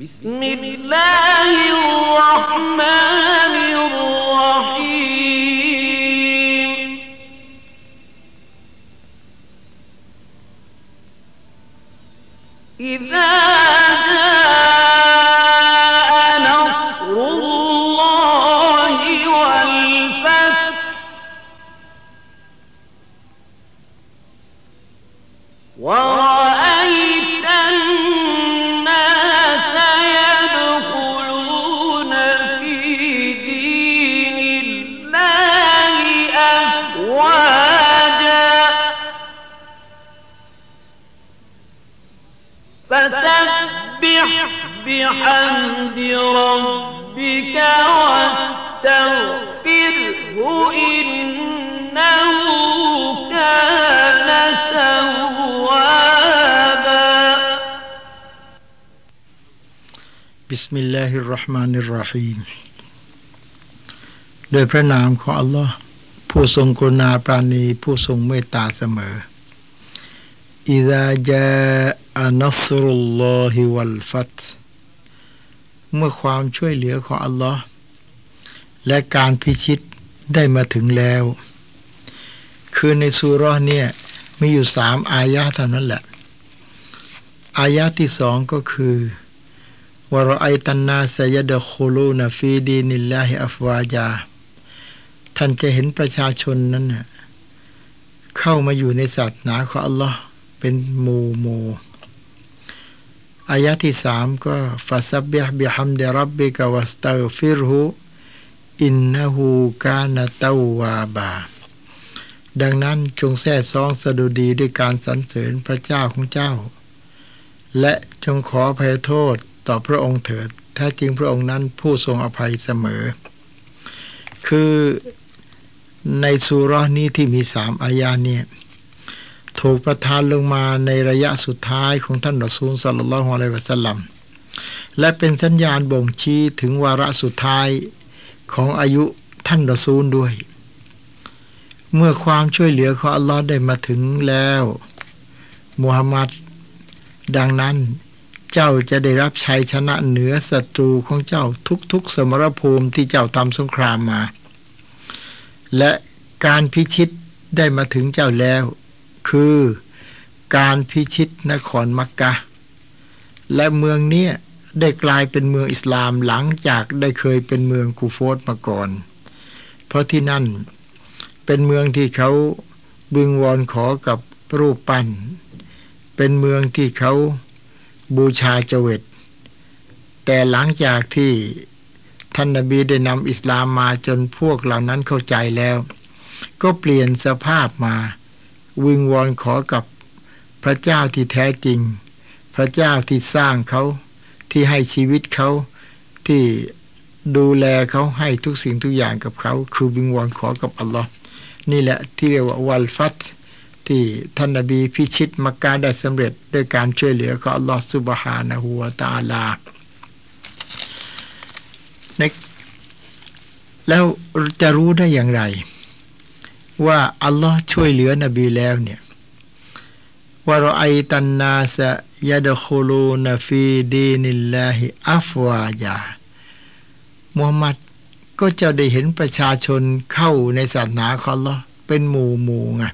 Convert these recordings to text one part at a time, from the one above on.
بسم الله الرحمن รเราะห์มานิรราะฮีมโดยพระนามของอัลลอฮ์ผู้ทรงกรุณาปราณีผู้ทรงเมตตาเสมออิดาจาอานัสรุลลอฮิวัลฟัตเมื่อความช่วยเหลือของอัลลอฮ์และการพิชิตได้มาถึงแล้ว คือในซูราะห์เนี่ยมีอยู่สามอายะเท่านั้นแหละ อายะที่สองก็คือ ورأيت الناس يدخلون في دين الله أفواجا ท่านจะเห็นประชาชนนั้นน่ะเข้ามาอยู่ในศาสนาของอัลลอฮ์เป็นหมู่หมู่อายะที่สามก็ فسبح بحمد ربك واستغفره إنه كان توابا ดังนั้นจงแท้ซองสะดุดีด้วยการสรรเสริญพระเจ้าของเจ้า และจงขออภัยโทษ ต่อพระองค์เถิดแท้จริงพระองค์นั้นผู้ทรงอภัยเสมอ คือในสุรนี้ที่มีสามอายาเนี่ยถูกประทานลงมาในระยะสุดท้ายของท่านรอซูลสัลลัลลอฮุอะลัยฮิวะสัลลัมและเป็นสัญญาณบ่งชี้ถึงวาระสุดท้ายของอายุท่านรอซูลด้วย เมื่อความช่วยเหลือของอัลลอฮ์ได้มาถึงแล้วมุฮัมมัดดังนั้น เจ้าจะได้รับชัยชนะเหนือศัตรูของเจ้าทุกๆ สมรภูมิที่เจ้าทำสงครามมา และการพิชิตได้มาถึงเจ้าแล้ว คือการพิชิตนครมักกะ และเมืองเนี้ยได้กลายเป็นเมืองอิสลามหลังจากได้เคยเป็นเมืองกูโฟสมาก่อน เพราะที่นั่นเป็นเมืองที่เขาบึงวอนขอกับรูปปั้น เป็นเมืองที่เขา บูชาเจวิตแต่หลังจากที่ท่านนบีได้นำอิสลามมาจนพวกเหล่านั้นเข้าใจแล้ว ก็เปลี่ยนสภาพมาวิงวอนขอกับพระเจ้าที่แท้จริง พระเจ้าที่สร้างเขาที่ให้ชีวิตเขาที่ดูแลเขาให้ทุกสิ่งทุกอย่างกับเขา คือวิงวอนขอกับอัลลอฮ์นี่แหละที่เรียกว่าวัลฟัต ที่ท่านนบีพิชิตมักกะได้สำเร็จด้วยการช่วยเหลือของอัลลอฮฺสุบฮานะฮูวตาลาในแล้วจะรู้ได้อย่างไร ว่าอัลลอฮ์ช่วยเหลือนบีแล้วเนี่ยว่ารไอตันนาสยาดโคลูนฟีดีนิลลาฮิอัฟวาจามุฮัมมัดก็จะได้เห็นประชาชนเข้าในศาสนาของอัลลอฮ์เป็นหมู่หมู่ไง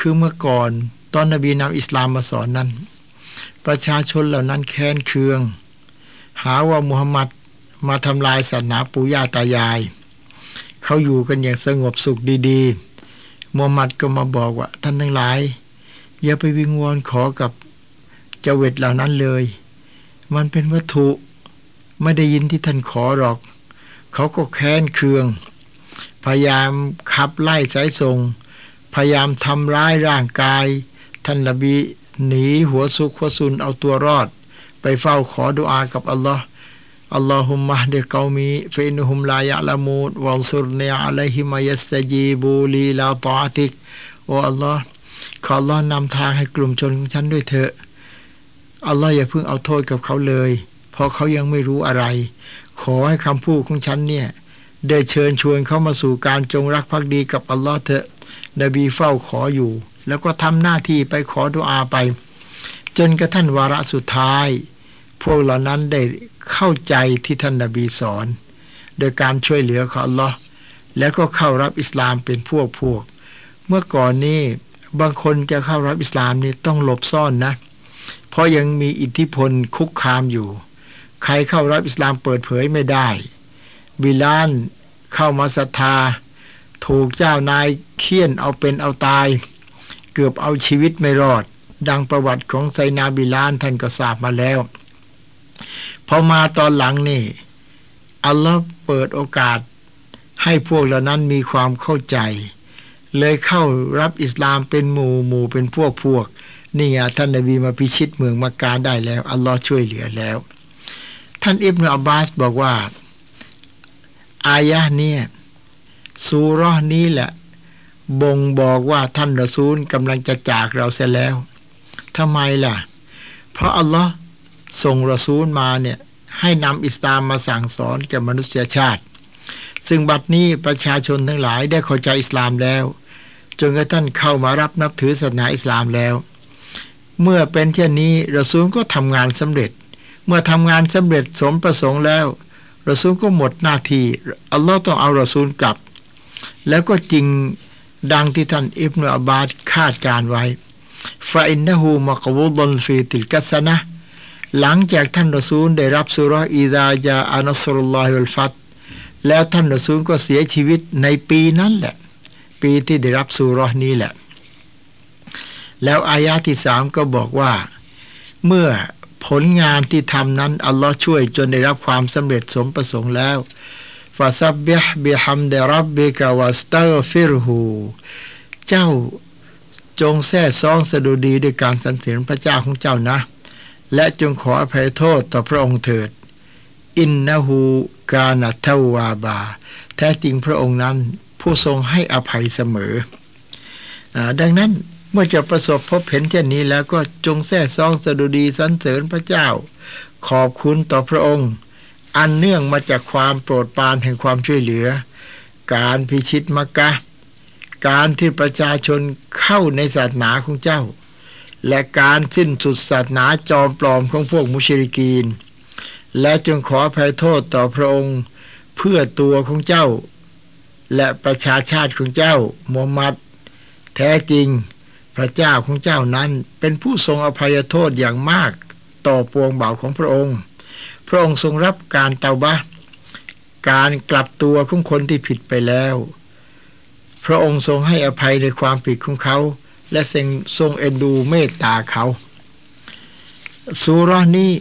คือเมื่อก่อนตอนนบีนำอิสลามมาสอนนั้น ประชาชนเหล่านั้นแค้นเคือง หาว่ามุฮัมมัดมาทำลายศาสนาปู่ย่าตายาย เขาอยู่กันอย่างสงบสุขดีๆมุฮัมมัดก็มาบอกว่า ท่านทั้งหลาย อย่าไปวิงวอนขอกับเจเวตเหล่านั้นเลย มันเป็นวัตถุไม่ได้ยินที่ท่านขอหรอก เขาก็แค้นเคือง พยายามขับไล่สายส่ง พยายามทำร้ายร่างกาย ท่านนบีหนีหัวซุกหัวซุนเอาตัวรอด ไปเฝ้าขอดุอากับอัลลอฮ์อัลลอฮุมมะเดกอมีฟินฮุมลายะละมูดวัลซุรเนอะลัยฮิมายัสตจีบูลีลาตอติกโออัลลอฮ์ขออัลลอฮ์นำทางให้กลุ่มชนของฉันด้วยเถอะอัลลอฮ์อย่าเพิ่งเอาโทษกับเขาเลย เพราะเขายังไม่รู้อะไร ขอให้คำพูดของฉันเนี่ย ได้เชิญชวนเข้ามาสู่การจงรักภักดีกับอัลลอฮ์เถอะ นบีเฝ้าขออยู่ แล้วก็ทำหน้าที่ไปขอดุอาไป จนกระทั่งวาระสุดท้าย พวกเหล่านั้นได้เข้าใจที่ท่านนบีสอน โดยการช่วยเหลือของอัลลอฮ์แล้วก็เข้ารับอิสลามเป็นพวกพวก เมื่อก่อนนี้บางคนจะเข้ารับอิสลามนี่ต้องหลบซ่อนนะ เพราะยังมีอิทธิพลคุกคามอยู่ ใครเข้ารับอิสลามเปิดเผยไม่ได้ บิลานเข้ามาศรัทธา ถูกเจ้านายเคี่ยนเอาเป็นเอาตาย เกือบเอาชีวิตไม่รอด ดังประวัติของไซนาบิลานท่านก็ทราบมาแล้ว พอมาตอนหลังนี่ อัลลอฮ์เปิดโอกาส ให้พวกเหล่านั้นมีความเข้าใจ เลยเข้ารับอิสลามเป็นหมู่หมู่เป็นพวกพวกนี่ไงท่านนบีมาพิชิตเมืองมักกาได้แล้ว อัลลอฮ์ช่วยเหลือแล้ว ท่านอิบนาอับบาสบอกว่า อายะเนี่ย ซูเรอนี้แหละ บ่งบอกว่าท่านรอซูลกำลังจะจากเราเสียแล้วทำไมล่ะ เพราะอัลลอฮ์ส่งรอซูลมาเนี่ยให้นำอิสลามมาสั่งสอนแก่มนุษยชาติ ซึ่งบัดนี้ประชาชนทั้งหลายได้เข้าใจอิสลามแล้ว จนกระทั่งเข้ามารับนับถือศาสนาอิสลามแล้ว เมื่อเป็นเช่นนี้รอซูลก็ทำงานสำเร็จ เมื่อทำงานสำเร็จสมประสงค์แล้วรอซูลก็หมดหน้าที่อัลลอฮ์ต้องเอารอซูลกลับ แล้วก็จริงดังที่ท่านอิบนาอับบาดคาดการไว้ฟาอินนะฮูมะกวูดลฟีติลกัสนะหลังจากท่านรอซูลได้รับสุรอีดาจาอานัสรุลลอฮิวลฟัตแล้วท่านรอซูลก็เสียชีวิตในปีนั้นแหละ ปีที่ได้รับซูเราะฮ์นี้แหละ แล้วอายะที่สามก็บอกว่า เมื่อผลงานที่ทำนั้น อัลลอฮ์ช่วยจนได้รับความสำเร็จสมประสงค์แล้ว ฟาซับบิฮบิฮัมเดรับบิกาวาสเตอร์ฟิรฮูเจ้าจงแท้ซองสะดุดีด้วยการสรรเสริญพระเจ้าของเจ้านะ และจงขออภัยโทษต่อพระองค์เถิด إنهกาณทวาบา แท้จริงพระองค์นั้นผู้ทรงให้อภัยเสมออดังนั้นเมื่อจะประสบพบเห็นเช่นนี้แล้วก็จงแท้ซองสะดุดีสรรเสริญพระเจ้า ขอบคุณต่อพระองค์ อันเนื่องมาจากความโปรดปรานแห่งความช่วยเหลือ การพิชิตมักกะ การที่ประชาชนเข้าในศาสนาของเจ้า และการสิ้นสุดศาสนาจอมปลอมของพวกมุชริกีน และจงขออภัยโทษต่อพระองค์เพื่อตัวของเจ้า และประชาชาติของเจ้ามูฮัมหมัด แท้จริงพระเจ้าของเจ้านั้นเป็นผู้ทรงอภัยโทษอย่างมากต่อปวงเบาของพระองค์ พระองค์ทรงรับการเตาบะการกลับตัวของคนที่ผิดไปแล้ว พระองค์ทรงให้อภัยในความผิดของเขา และทรงทรงเอ็นดูเมตตาเขาสุรนี้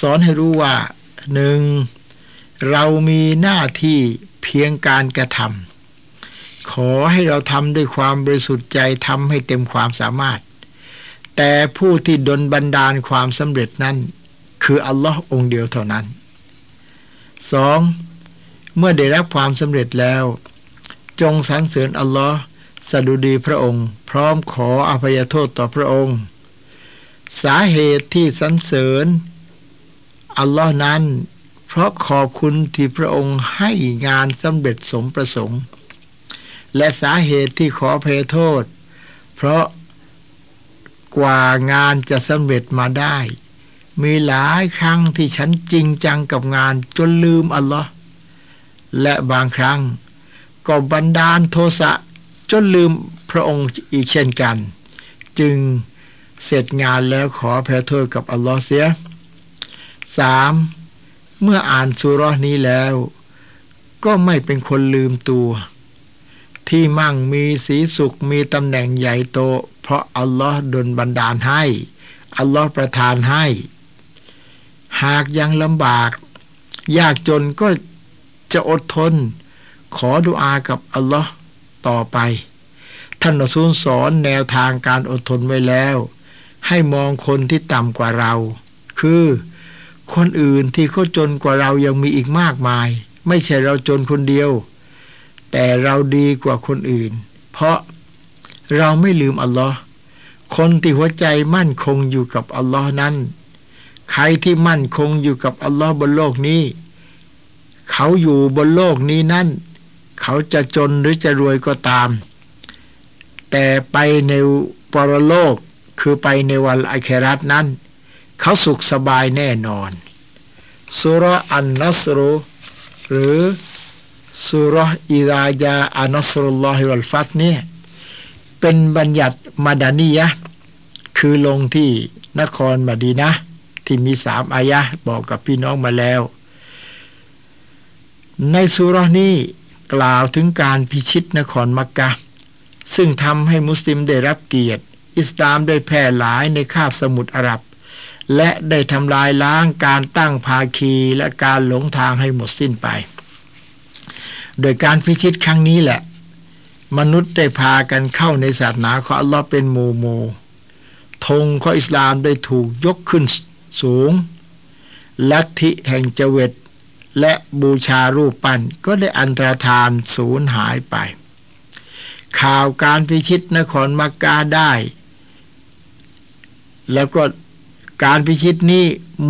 สอนให้รู้ว่าหนึ่งเรามีหน้าที่เพียงการกระทำขอให้เราทำด้วยความบริสุทธิ์ใจทำให้เต็มความสามารถ แต่ผู้ที่ดลบันดาลความสำเร็จนั้น คืออัลลอฮ์องเดียวเท่านั้นสองเมื่อได้รับความสำเร็จแล้ว จงสรรเสริญอัลลอฮ์สดุดีพระองค์ พร้อมขออภัยโทษต่อพระองค์ สาเหตุที่สรรเสริญอัลลอฮ์นั้น เพราะขอบคุณที่พระองค์ให้งานสำเร็จสมประสงค์ และสาเหตุที่ขออภัยโทษ เพราะกว่างานจะสำเร็จมาได้ มีหลายครั้งที่ฉันจริงจังกับงานจนลืมอัลลอฮ์และบางครั้ง ก็บันดาลโทสะจนลืมพระองค์อีกเช่นกัน จึงเสร็จงานแล้วขอแผ่โทษกับอัลลอฮ์เสียสามเมื่ออ่านสุรนี้แล้ว ก็ไม่เป็นคนลืมตัว ที่มั่งมีสีสุขมีตำแหน่งใหญ่โต เพราะอัลลอฮ์ดลบันดาลให้ อัลลอฮ์ประทานให้ หากยังลำบาก ยากจนก็จะอดทน ขอดุอากับอัลลอฮ์ต่อไป ท่านอซูลสอนแนวทางการอดทนไว้แล้ว ให้มองคนที่ต่ำกว่าเรา คือ คนอื่นที่เขาจนกว่าเรายังมีอีกมากมาย ไม่ใช่เราจนคนเดียว แต่เราดีกว่าคนอื่น เพราะเราไม่ลืมอัลลอฮ์คนที่หัวใจมั่นคงอยู่กับอัลลอฮ์นั้น ใครที่มั่นคงอยู่กับอัลลอฮ์บนโลกนี้ เขาอยู่บนโลกนี้นั่น เขาจะจนหรือจะรวยก็ตาม แต่ไปในปรโลกคือไปในวันอัคราตนั้น เขาสุขสบายแน่นอนสุรอันนัสรุหรือสุรอิรายาอันนัสรุลลอฮิวัลฟัตเนี่ยเป็นบัญญัติมาดานียะคือลงที่นครมาดีนะ ที่มีสามอายะบอกกับพี่น้องมาแล้ว ในสุรนี้กล่าวถึงการพิชิตนครมักกะ ซึ่งทำให้มุสลิมได้รับเกียรติ อิสลามได้แพร่หลายในคาบสมุทรอาหรับ และได้ทำลายล้างการตั้งภาคีและการหลงทางให้หมดสิ้นไป โดยการพิชิตครั้งนี้แหละ มนุษย์ได้พากันเข้าในศาสนาของอัลลอฮ์เป็นโมโมธงของอิสลามได้ถูกยกขึ้น สูง ลัทธิแห่งเจเวตและบูชารูปปั้นก็ได้อันตรธานสูญหายไป ข่าวการพิชิตนครมักกาได้ แล้วก็การพิชิตนี้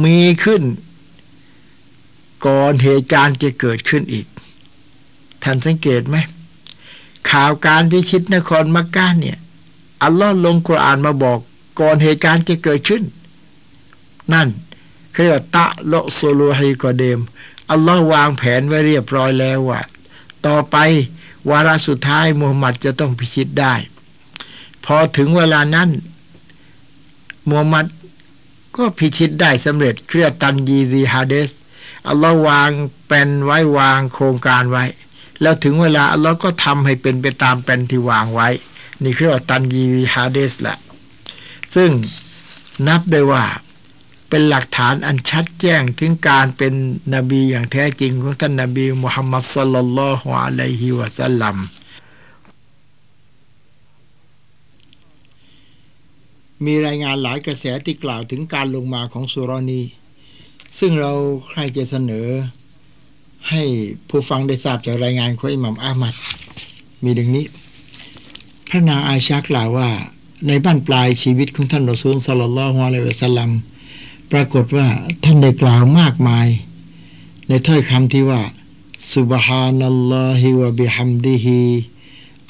มีขึ้น ก่อนเหตุการณ์จะเกิดขึ้นอีก ท่านสังเกตไหมข่าวการพิชิตนครมักกะเนี่ยอัลลอฮ์ลงกุรอานมาบอกก่อนเหตุการณ์จะเกิดขึ้น นั่นเรียก تعلق صلوحي قديم อัลลอฮ์วางแผนไว้เรียบร้อยแล้วว่า ต่อไปวาระสุดท้ายมูฮัมหมัดจะต้องพิชิตได้ พอถึงเวลานั้นมูฮัมหมัดก็พิชิตได้สำเร็จเครียตันยีซีฮาเดสอัลลอฮ์วางแปนไว้วางโครงการไว้ แล้วถึงเวลาอัลลอฮ์ก็ทำให้เป็นไปตามแปนที่วางไว้ นี่เรียกว่าตันยีซีฮาเดสแหละซึ่งนับได้ว่า เป็นหลักฐานอันชัดแจ้งถึงการเป็นนบีอย่างแท้จริงของท่านนบีมุฮัมมัดสลลัลลอฮุอะลัยฮิวะสัลลัมมีรายงานหลายกระแสที่กล่าวถึงการลงมาของสุรนีซึ่งเราใครจะเสนอ ให้ผู้ฟังได้ทราบจากรายงานของอิหมัมอามัดมีดังนี้ พระนางอาชากล่าวว่า ในบ้านปลายชีวิตของท่านรอซูลสลลัลลอฮุอะลัยฮิวะสัลลัม ปรากฏว่าท่านได้กล่าวมากมาย ในถ้อยคำที่ว่าสุบฮานัลลอฮิวะบิฮัมดิฮิ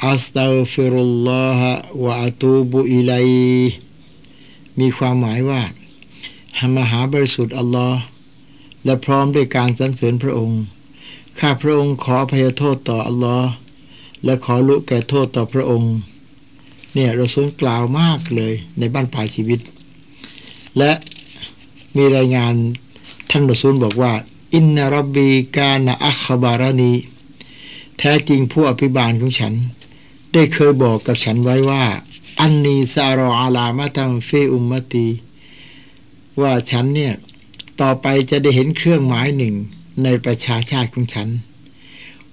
อัสตัฟิรุลลอฮะวะอะตูบุอิลัยมีความหมายว่าหมหาบริสุทธิ์อัลลอฮ์และพร้อมด้วยการสรรเสริญพระองค์ ข้าพระองค์ขอพยโทษต่ออัลลอฮ์และขอรุกแก่โทษต่อพระองค์ เนี่ยเราสูงกล่าวมากเลยในบ้านปลายชีวิต และ มีรายงานท่านรอซูลบอกว่า อินนารบีกาณอัคบารณีแท้จริงผู้อภิบาลของฉัน ได้เคยบอกกับฉันไว้ว่า อันนีซารออาลามาตังเฟอุมมตี ว่าฉันเนี่ย ต่อไปจะได้เห็นเครื่องหมายหนึ่งในประชาชาติของฉัน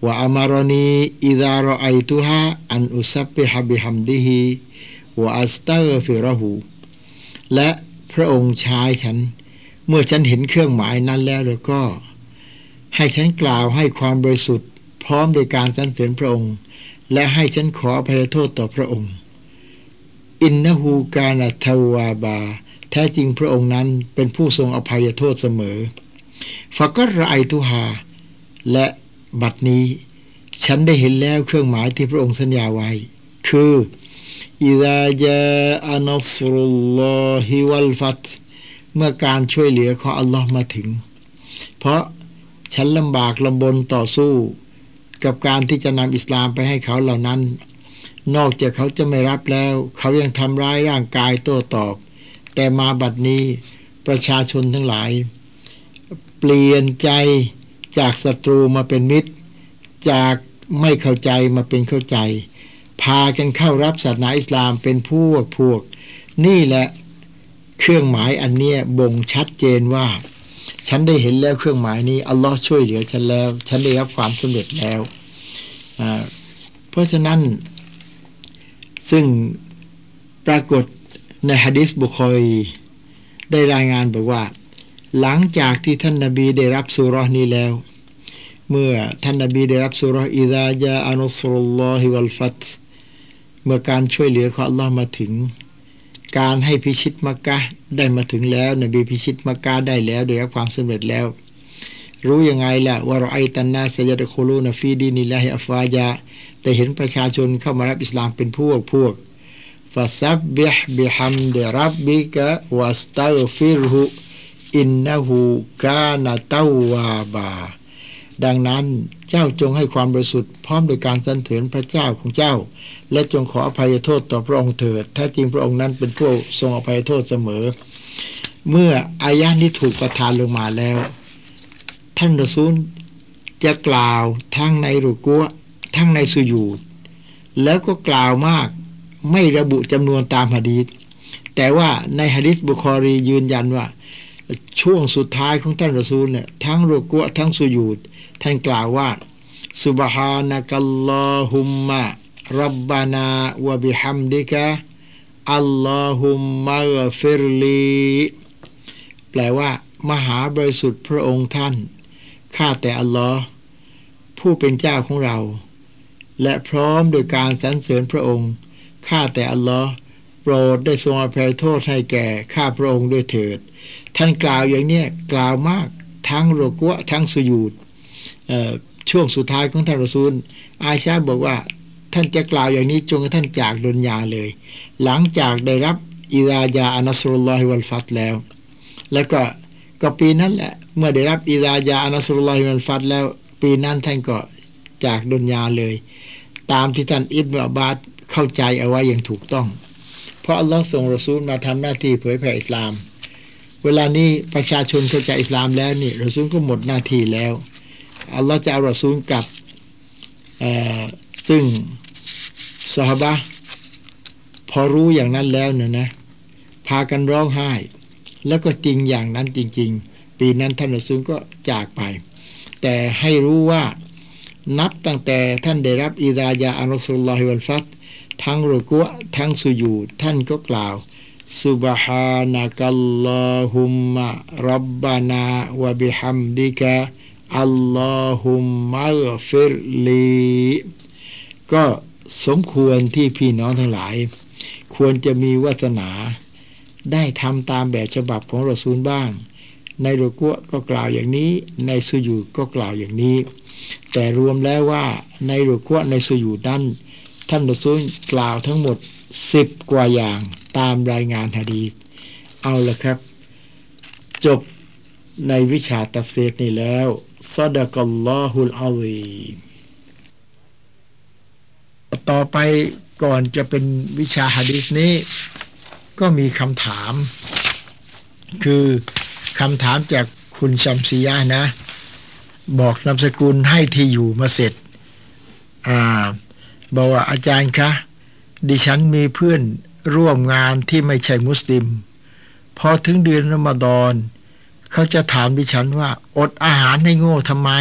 ว่าอามารณีอิดารอไอตุฮะอันอุซับบิฮับิฮัมดิฮีว่าอัสตัรฟิรหูและพระองค์ชายฉัน เมื่อฉันเห็นเครื่องหมายนั้นแล้วแล้วก็ ให้ฉันกล่าวให้ความบริสุทธิ์ พร้อมโดยการสรรเสริญพระองค์ และให้ฉันขออภัยโทษต่อพระองค์ อินนหูกาณทวาบา แท้จริงพระองค์นั้นเป็นผู้ทรงอภัยโทษเสมอฟักรไอทุฮาและบัดนี้ ฉันได้เห็นแล้วเครื่องหมายที่พระองค์สัญญาไว้ คืออิดาจาอันสรุลลอฮิวัลฟัต เมื่อการช่วยเหลือของอัลลอฮ์มาถึง เพราะฉันลำบากลำบนต่อสู้ กับการที่จะนำอิสลามไปให้เขาเหล่านั้น นอกจากเขาจะไม่รับแล้ว เขายังทำร้ายร่างกายโต้ตอบ แต่มาบัดนี้ประชาชนทั้งหลาย เปลี่ยนใจจากศัตรูมาเป็นมิตร จากไม่เข้าใจมาเป็นเข้าใจ พากันเข้ารับศาสนาอิสลามเป็นพวกพวก นี่แหละ เครื่องหมายอันเนี้ยบ่งชัดเจนว่า ฉันได้เห็นแล้วเครื่องหมายนี้อัลลอฮ์ช่วยเหลือฉันแล้ว ฉันได้รับความสำเร็จแล้ว เพราะฉะนั้น ซึ่งปรากฏในฮะดิษบุคอยได้รายงานบอกว่า หลังจากที่ท่านนาบีได้รับสุรนี้แล้ว เมื่อท่านนาบีได้รับสุรอิดาจาอานุสรุลลอฮิวัลฟัตเมื่อการช่วยเหลือของอัลลอฮ์มาถึง การให้พิชิตมักกะได้มาถึงแล้ว นบีพิชิตมักกะได้แล้วโดยความสำเร็จแล้ว รู้ยังไงล่ะ ورأيت الناس يدخلون في دين الله أفواجا ได้เห็นประชาชนเข้ามารับอิสลามเป็นพวกพวก فسبح بحمد ربك واستغفره إنه كان توابا ดังนั้นเจ้าจงให้ความบริสุทธิ์พร้อมโดยการสรรเสริญพระเจ้าของเจ้า และจงขออภัยโทษต่อพระองค์เถิดถ้จริงพระองค์นั้นเป็นผู้ทรงอภัยโทษเสมอ เมื่ออายะนี้ถูกประทานลงมาแล้ว ท่านรอซูลจะกล่าวทั้งในรุกัวทั้งในสุยูดแล้วก็กล่าวมากไม่ระบุจำนวนตามหะดีษแต่ว่าในหะดีษบุคอรียืนยันว่าช่วงสุดท้ายของท่านรอซูลเนี่ยทั้งรุกัวทั้งสุยูด ท่านกล่าวว่าสุบฮานะกัลลอฮุมมะรับบานาวะบิฮัมดิกะอัลลอฮุมมะฟิรลีแปลว่า มหาบริสุทธิ์พระองค์ท่าน ข้าแต่อัลลอฮ์ผู้เป็นเจ้าของเรา และพร้อมโดยการสรรเสริญพระองค์ ข้าแต่อัลลอฮ์โปรดได้ทรงอภัยโทษให้แก่ข้าพระองค์ด้วยเถิด ท่านกล่าวอย่างนี้กล่าวมากทั้งโรกัวทั้งสุยูด ช่วงสุดท้ายของท่านรอซูล อาชาบอกว่าท่านจะกล่าวอย่างนี้จนกระทั่งจากดุนยาเลย หลังจากได้รับอิรายาอานัสรุลลอฮิวัลฟัตแล้ว แล้วก็ก็ปีนั้นแหละเมื่อได้รับอิรายาอานัสรุลลอฮิวัลฟัตแล้ว ปีนั้นท่านก็จากดุนยาเลย ตามที่ท่านอิบนาบาดเข้าใจเอาไว้อย่างถูกต้อง เพราะอัลลอฮ์ส่งรอซูลมาทำหน้าที่เผยแผ่อิสลาม เวลานี้ประชาชนเข้าใจอิสลามแล้วนี่รอซูลก็หมดหน้าที่แล้ว อัลลอฮ์จะเอารอซูลกับซึ่งสหบะพอรู้อย่างนั้นแล้วเนี่ยนะ พากันร้องไห้ แล้วก็จริงอย่างนั้นจริง ๆ ปีนั้นท่านรอซูลก็จากไป แต่ให้รู้ว่านับตั้งแต่ท่านได้รับอิดายาอัลลอฮฺลอฮิวัลฟัตทั้งรุกัวทั้งสุยูท่านก็กล่าวสุบฮานะกัลลอฮุมะรับบานา วะบิฮัมดิกะ อัลลอฮุมมัลฟิรลีก็สมควรที่พี่น้องทั้งหลาย ควรจะมีวาสนา ได้ทำตามแบบฉบับของรอซูลบ้าง ในรุกัวก็กล่าวอย่างนี้ ในสุยูก็กล่าวอย่างนี้ แต่รวมแล้วว่าในรุกัวในสุยูนั้น ท่านรอซูลกล่าวทั้งหมดสิบกว่าอย่างตามรายงานฮะดีเอาละครับ จบในวิชาตัฟเซตนี้แล้ว ซาดะกัลลอฮุลอาลีต่อไปก่อนจะเป็นวิชาฮะดีษนี้ ก็มีคำถาม คือคำถามจากคุณชัมซียะนะ บอกนามสกุลให้ที่อยู่มาเสร็จอ่าบอกว่าอาจารย์คะ ดิฉันมีเพื่อนร่วมงานที่ไม่ใช่มุสลิม พอถึงเดือนรอมฎอน เขาจะถามดิฉันว่า อดอาหารให้โง่ทำไม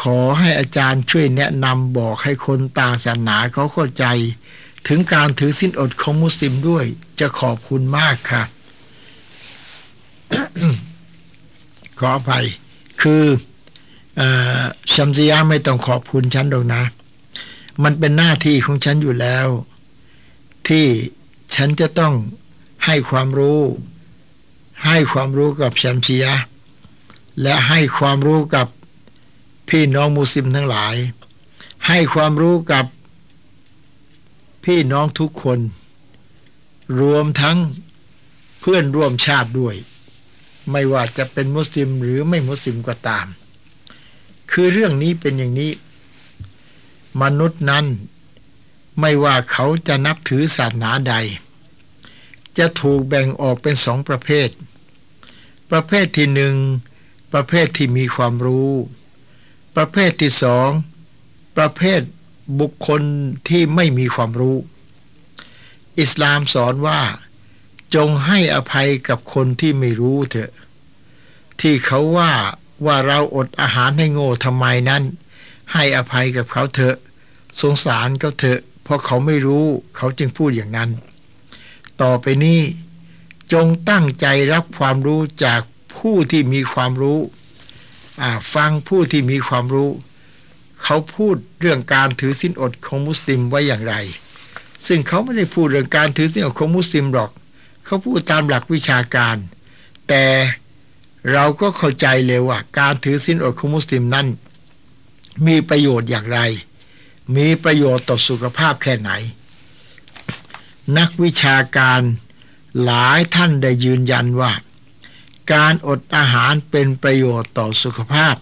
ขอให้อาจารย์ช่วยแนะนำบอกให้คนต่างศาสนาเขาเข้าใจ ถึงการถือสิ้นอดของมุสลิมด้วย จะขอบคุณมากค่ะ ขออภัย คืออชัมซียาไม่ต้องขอบคุณฉันหรอกนะ มันเป็นหน้าที่ของฉันอยู่แล้ว ที่ฉันจะต้องให้ความรู้ ให้ความรู้กับชัมชียะและให้ความรู้กับพี่น้องมุสลิมทั้งหลาย ให้ความรู้กับพี่น้องทุกคน รวมทั้งเพื่อนร่วมชาติด้วย ไม่ว่าจะเป็นมุสลิมหรือไม่มุสลิมก็ตาม คือเรื่องนี้เป็นอย่างนี้ มนุษย์นั้น ไม่ว่าเขาจะนับถือศาสนาใด จะถูกแบ่งออกเป็นสองประเภท ประเภทที่หนึ่งประเภทที่มีความรู้ ประเภทที่สองประเภทบุคคลที่ไม่มีความรู้ อิสลามสอนว่า จงให้อภัยกับคนที่ไม่รู้เถอะ ที่เขาว่าว่าเราอดอาหารให้โง่ทำไมนั้น ให้อภัยกับเขาเถอะ สงสารเขาเถอะ เพราะเขาไม่รู้เขาจึงพูดอย่างนั้น ต่อไปนี้ จงตั้งใจรับความรู้จากผู้ที่มีความรู้ฟังผู้ที่มีความรู้ เขาพูดเรื่องการถือสินอดของมุสลิมไว้อย่างไร ซึ่งเขาไม่ได้พูดเรื่องการถือสินอดของมุสลิมหรอก เขาพูดตามหลักวิชาการ แต่เราก็เข้าใจเลยว่าการถือสินอดของมุสลิมนั้น มีประโยชน์อย่างไร มีประโยชน์ต่อสุขภาพแค่ไหน นักวิชาการ หลายท่านได้ยืนยันว่า การอดอาหารเป็นประโยชน์ต่อสุขภาพ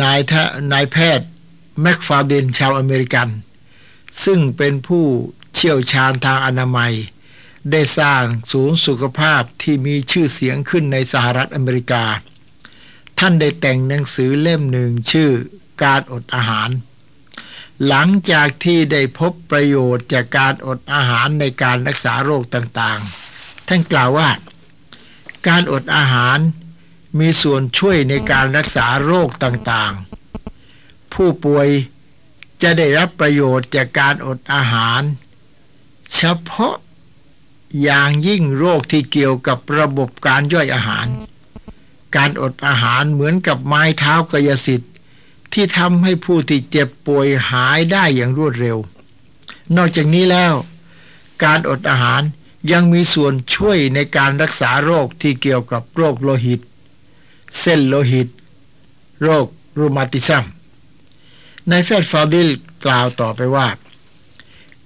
นายนายแพทย์แม็กฟาเดนชาวอเมริกัน ซึ่งเป็นผู้เชี่ยวชาญทางอนามัย ได้สร้างศูนย์สุขภาพที่มีชื่อเสียงขึ้นในสหรัฐอเมริกา ท่านได้แต่งหนังสือเล่มหนึ่งชื่อการอดอาหาร หลังจากที่ได้พบประโยชน์จากการอดอาหารในการรักษาโรคต่างๆ ท่านกล่าวว่า การอดอาหารมีส่วนช่วยในการรักษาโรคต่างๆ ผู้ป่วยจะได้รับประโยชน์จากการอดอาหาร เฉพาะอย่างยิ่งโรคที่เกี่ยวกับระบบการย่อยอาหาร การอดอาหารเหมือนกับไม้เท้ากายสิทธิ ที่ทำให้ผู้ที่เจ็บป่วยหายได้อย่างรวดเร็ว นอกจากนี้แล้ว การอดอาหารยังมีส่วนช่วยในการรักษาโรคที่เกี่ยวกับโรคโลหิต เส้นโลหิต โรครูมาติซัมนายแฟดฟาดิลกล่าวต่อไปว่า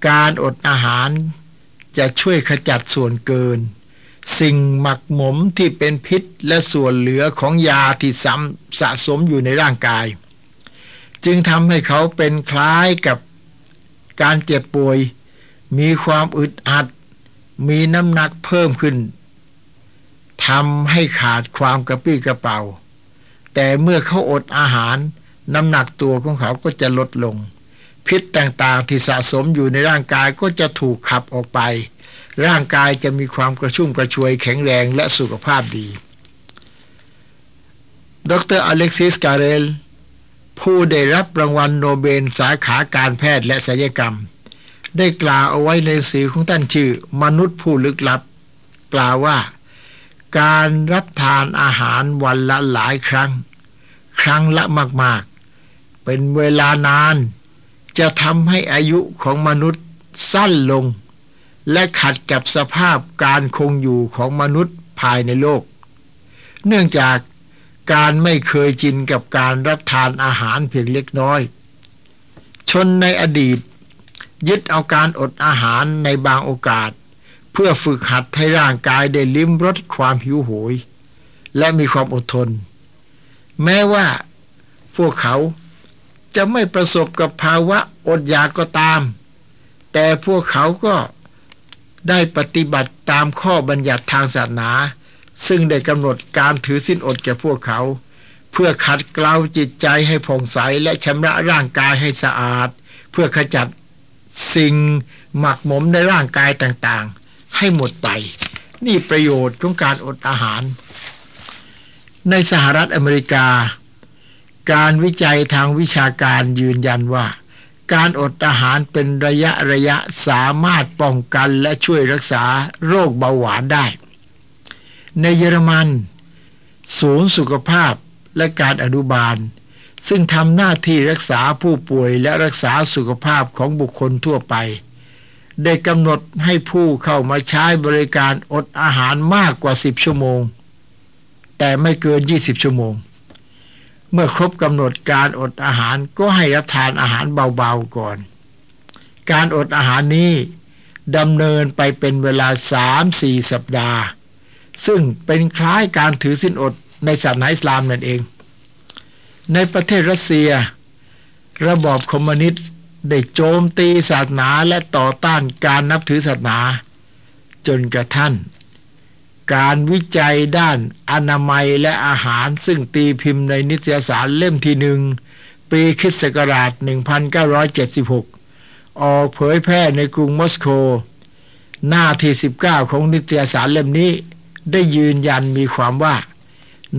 การอดอาหารจะช่วยขจัดส่วนเกิน สิ่งหมักหมมที่เป็นพิษและส่วนเหลือของยาที่ซ้ำสะสมอยู่ในร่างกาย จึงทำให้เขาเป็นคล้ายกับการเจ็บป่วย มีความอึดอัด มีน้ำหนักเพิ่มขึ้นทำให้ขาดความกระปี้กระเป๋า แต่เมื่อเขาอดอาหาร น้ำหนักตัวของเขาก็จะลดลง พิษต่างๆที่สะสมอยู่ในร่างกายก็จะถูกขับออกไป ร่างกายจะมีความกระชุ่มกระชวยแข็งแรงและสุขภาพดี ดรอเล็กซิส คาร์เรล ผู้ได้รับรางวัลโนเบลสาขาการแพทย์และศัลยกรรม ได้กล่าวเอาไว้ในหนังสือของท่านชื่อ มนุษย์ผู้ลึกลับ กล่าวว่า การรับทานอาหารวันละหลายครั้ง ครั้งละมากๆ เป็นเวลานาน จะทำให้อายุของมนุษย์สั้นลง และขัดกับสภาพการคงอยู่ของมนุษย์ภายในโลก เนื่องจาก การไม่เคยจินกับการรับทานอาหารเพียงเล็กน้อย ชนในอดีต ยึดเอาการอดอาหารในบางโอกาส เพื่อฝึกหัดให้ร่างกายได้ลิ้มรสความหิวโหย และมีความอดทน แม้ว่าพวกเขาจะไม่ประสบกับภาวะอดอยากก็ตาม แต่พวกเขาก็ได้ปฏิบัติตามข้อบัญญัติทางศาสนา ซึ่งได้กำหนดการถือสิ้นอดแก่พวกเขา เพื่อขัดเกลาจิตใจให้ผ่องใสและชำระร่างกายให้สะอาด เพื่อขจัดสิ่งหมักหมมในร่างกายต่างๆ ให้หมดไป นี่ประโยชน์ของการอดอาหาร ในสหรัฐอเมริกา การวิจัยทางวิชาการยืนยันว่า การอดอาหารเป็นระยะระยะสามารถป้องกันและช่วยรักษาโรคเบาหวานได้ ในเยอรมัน ศูนย์สุขภาพและการอนุบาล ซึ่งทำหน้าที่รักษาผู้ป่วยและรักษาสุขภาพของบุคคลทั่วไป ได้กำหนดให้ผู้เข้ามาใช้บริการอดอาหารมากกว่า 10 ชั่วโมง แต่ไม่เกิน 20 ชั่วโมง เมื่อครบกำหนดการอดอาหารก็ให้รับทานอาหารเบาๆก่อน การอดอาหารนี้ดำเนินไปเป็นเวลา 3-4 สัปดาห์ ซึ่งเป็นคล้ายการถือสินอดในศาสนาอิสลามนั่นเอง ในประเทศรัสเซีย ระบอบคอมมิวนิสต์ได้โจมตีศาสนาและต่อต้านการนับถือศาสนา จนกระทั่งการวิจัยด้านอนามัยและอาหารซึ่งตีพิมพ์ในนิตยสารเล่มที่หนึ่งปีคิศักราช1976 ออกเผยแพร่ในกรุงมอสโก หน้าที่ 19 ของนิตยสารเล่มนี้ ได้ยืนยันมีความว่า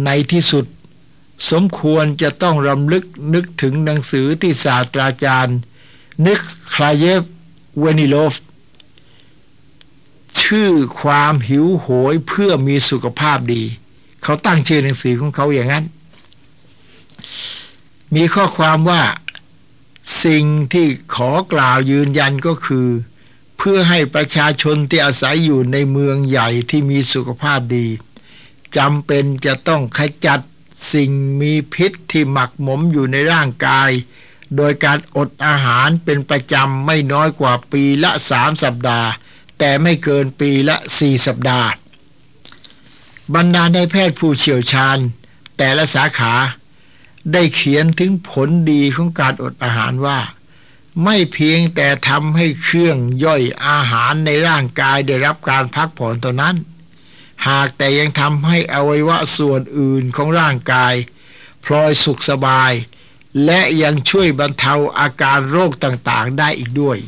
ในที่สุด สมควรจะต้องรำลึกนึกถึงหนังสือที่ศาสตราจารย์นิคคลาเยฟเวนิโลฟ ชื่อความหิวโหยเพื่อมีสุขภาพดี เขาตั้งชื่อหนังสือของเขาอย่างนั้น มีข้อความว่าสิ่งที่ขอกล่าวยืนยันก็คือ พื่อให้ประชาชนที่อาศัยอยู่ในเมืองใหญ่ที่มีสุขภาพดีจำเป็นจะต้องขจัดสิ่งมีพิษที่หมักหมมอยู่ในร่างกาย โดยการอดอาหารเป็นประจำไม่น้อยกว่าปีละสามสัปดาห์ แต่ไม่เกินปีละสี่สัปดาห์ บรรดาในแพทย์ผู้เชี่ยวชาญ แต่ละสาขา ได้เขียนถึงผลดีของการอดอาหารว่า ไม่เพียงแต่ทำให้เครื่องย่อยอาหารในร่างกายได้รับการพักผ่อนตัวนั้น หากแต่ยังทำให้อวัยวะส่วนอื่นของร่างกาย พลอยสุขสบาย และยังช่วยบรรเทาอาการโรคต่างๆได้อีกด้วย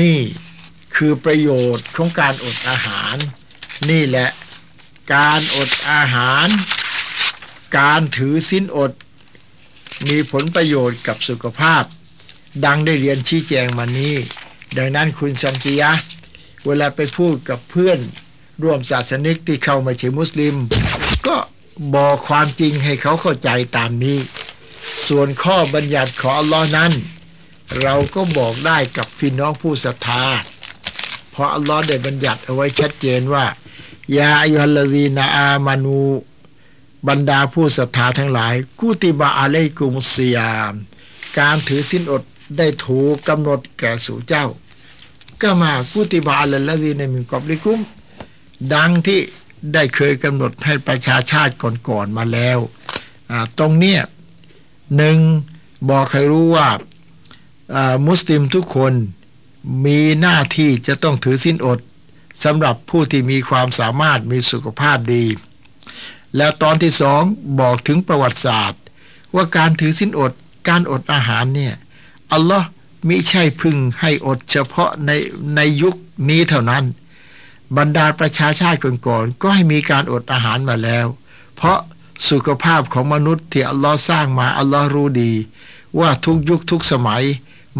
นี่คือประโยชน์ของการอดอาหาร นี่แหละการอดอาหาร การถือสินอด มีผลประโยชน์กับสุขภาพ ดังได้เรียนชี้แจงมานี้ ดังนั้นคุณสัมจียะ เวลาไปพูดกับเพื่อนร่วมศาสนิกที่เข้ามาเฉมุสลิม ก็บอกความจริงให้เขาเข้าใจตามนี้ ส่วนข้อบัญญัติของอัลลอฮ์นั้น เราก็บอกได้กับพี่น้องผู้ศรัทธาเพราะอัลลอฮ์ได้บัญญัติเอาไว้ชัดเจนว่ายาอายุฮัลลซีนาอามานูบรรดาผู้ศรัทธาทั้งหลาย กุติบะอะลัยกุมุสยาม การถือสิ้นอด ได้ถูกกำหนดแก่สู่เจ้า ก็มากุติบะอะลัลซีนมิกอบลิกุม ดังที่ได้เคยกำหนดให้ประชาชาติก่อนๆมาแล้ว ตรงเนี้ยหนึ่งบอกให้รู้ว่ามุสลิมทุกคนมีหน้าที่จะต้องถือสิ้นอดสำหรับผู้ที่มีความสามารถมีสุขภาพดี แล้วตอนที่สองบอกถึงประวัติศาสตร์ ว่าการถือสิ้นอดการอดอาหารเนี่ย อัลลอฮ์มิใช่พึงให้อดเฉพาะในในยุคนี้เท่านั้น บรรดาประชาชาติก่อนๆก็ให้มีการอดอาหารมาแล้ว เพราะสุขภาพของมนุษย์ที่อัลลอฮ์สร้างมาอัลลอฮ์รู้ดี ว่าทุกยุคทุกสมัย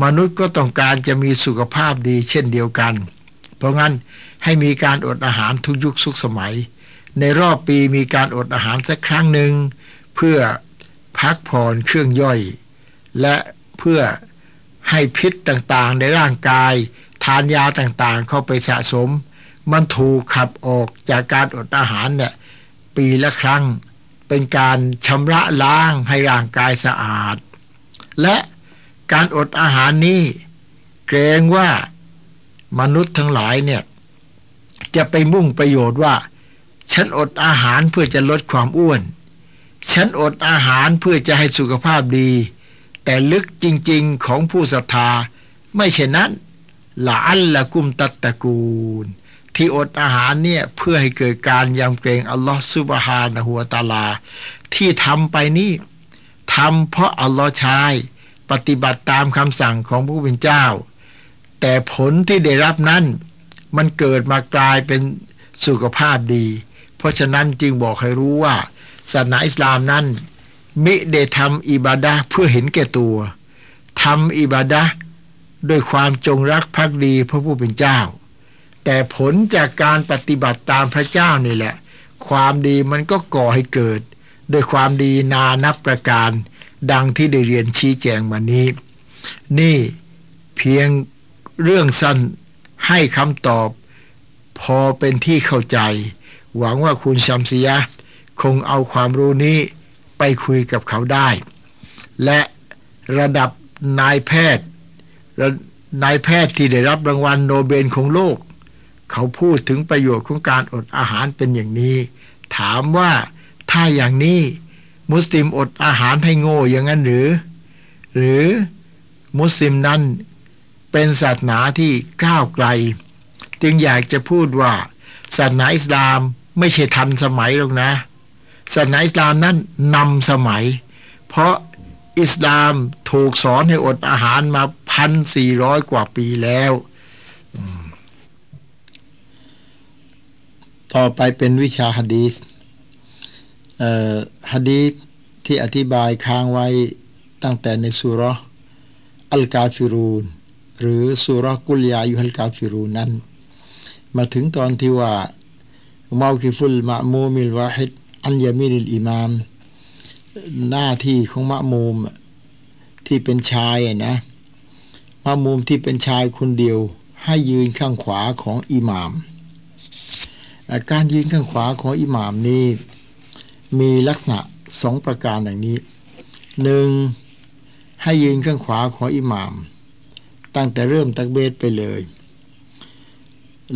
มนุษย์ก็ต้องการจะมีสุขภาพดีเช่นเดียวกัน เพราะงั้นให้มีการอดอาหารทุกยุคทุกสมัย ในรอบปีมีการอดอาหารสักครั้งหนึ่งเพื่อพักผ่อนเครื่องย่อย และเพื่อ ให้พิษต่างๆในร่างกาย ทานยาต่างๆ เข้าไปสะสม มันถูกขับออกจากการอดอาหารเนี่ยปีละครั้ง เป็นการชำระล้างให้ร่างกายสะอาด และการอดอาหารนี้ เกรงว่ามนุษย์ทั้งหลายเนี่ยจะไปมุ่งประโยชน์ว่า ฉันอดอาหารเพื่อจะลดความอ้วน ฉันอดอาหารเพื่อจะให้สุขภาพดี แต่ลึกจริงๆของผู้ศรัทธา ไม่เช่นนั้นละอัลละกุมตัตตะกูล ที่อดอาหารเนี่ยเพื่อให้เกิดการยำเกรงอัลลอฮฺซุบฮานะฮัวตาลา ที่ทำไปนี่ทำเพราะอัลลอฮ์ใช้ปฏิบัติตามคำสั่งของผู้เป็นเจ้า แต่ผลที่ได้รับนั้น มันเกิดมากลายเป็นสุขภาพดี เพราะฉะนั้นจึงบอกให้รู้ว่าศาสนาอิสลามนั้น มิได้ทำอิบาดะเพื่อเห็นแก่ตัวทำอิบาดะด้วยความจงรักภักดีพระผู้เป็นเจ้า แต่ผลจากการปฏิบัติตามพระเจ้านี่แหละ ความดีมันก็ก่อให้เกิด ด้วยความดีนานับประการ ดังที่ได้เรียนชี้แจงมานี้ นี่เพียงเรื่องสั้นให้คำตอบ พอเป็นที่เข้าใจ หวังว่าคุณชัมซียะคงเอาความรู้นี้ คุยกับเขาได้ และระดับนายแพทย์นายแพทย์ที่ได้รับรางวัลโนเบลของโลก เขาพูดถึงประโยชน์ของการอดอาหารเป็นอย่างนี้ ถามว่าถ้าอย่างนี้มุสลิมอดอาหารให้โง่อย่างนั้นหรือ หรือมุสลิมนั้นเป็นศาสนาที่ก้าวไกล จึงอยากจะพูดว่าศาสนาอิสลามไม่ใช่ทันสมัยหรอกนะ ศาสนาอิสลามนั้นนำสมัย เพราะอิสลามถูกสอนให้อดอาหารมาพันสี่ร้อยกว่าปีแล้ว ต่อไปเป็นวิชาฮะดีษฮะดีษที่อธิบายค้างไว้ตั้งแต่ในสุรอัลกาฟิรูน หรือสุร قل يا أيها الكافرون นั้น มาถึงตอนที่ว่าموقف المأموم الواحد عن يمين الإمام หน้าที่ของมะมูมที่เป็นชายนะมะมูมที่เป็นชายคนเดียว ให้ยืนข้างขวาของอิหมามการยืนข้างขวาของอิหมามนี้มีลักษณะสองประการอย่างนี้หนึ่งให้ยืนข้างขวาของอิหมาม ตั้งแต่เริ่มตักเบสไปเลย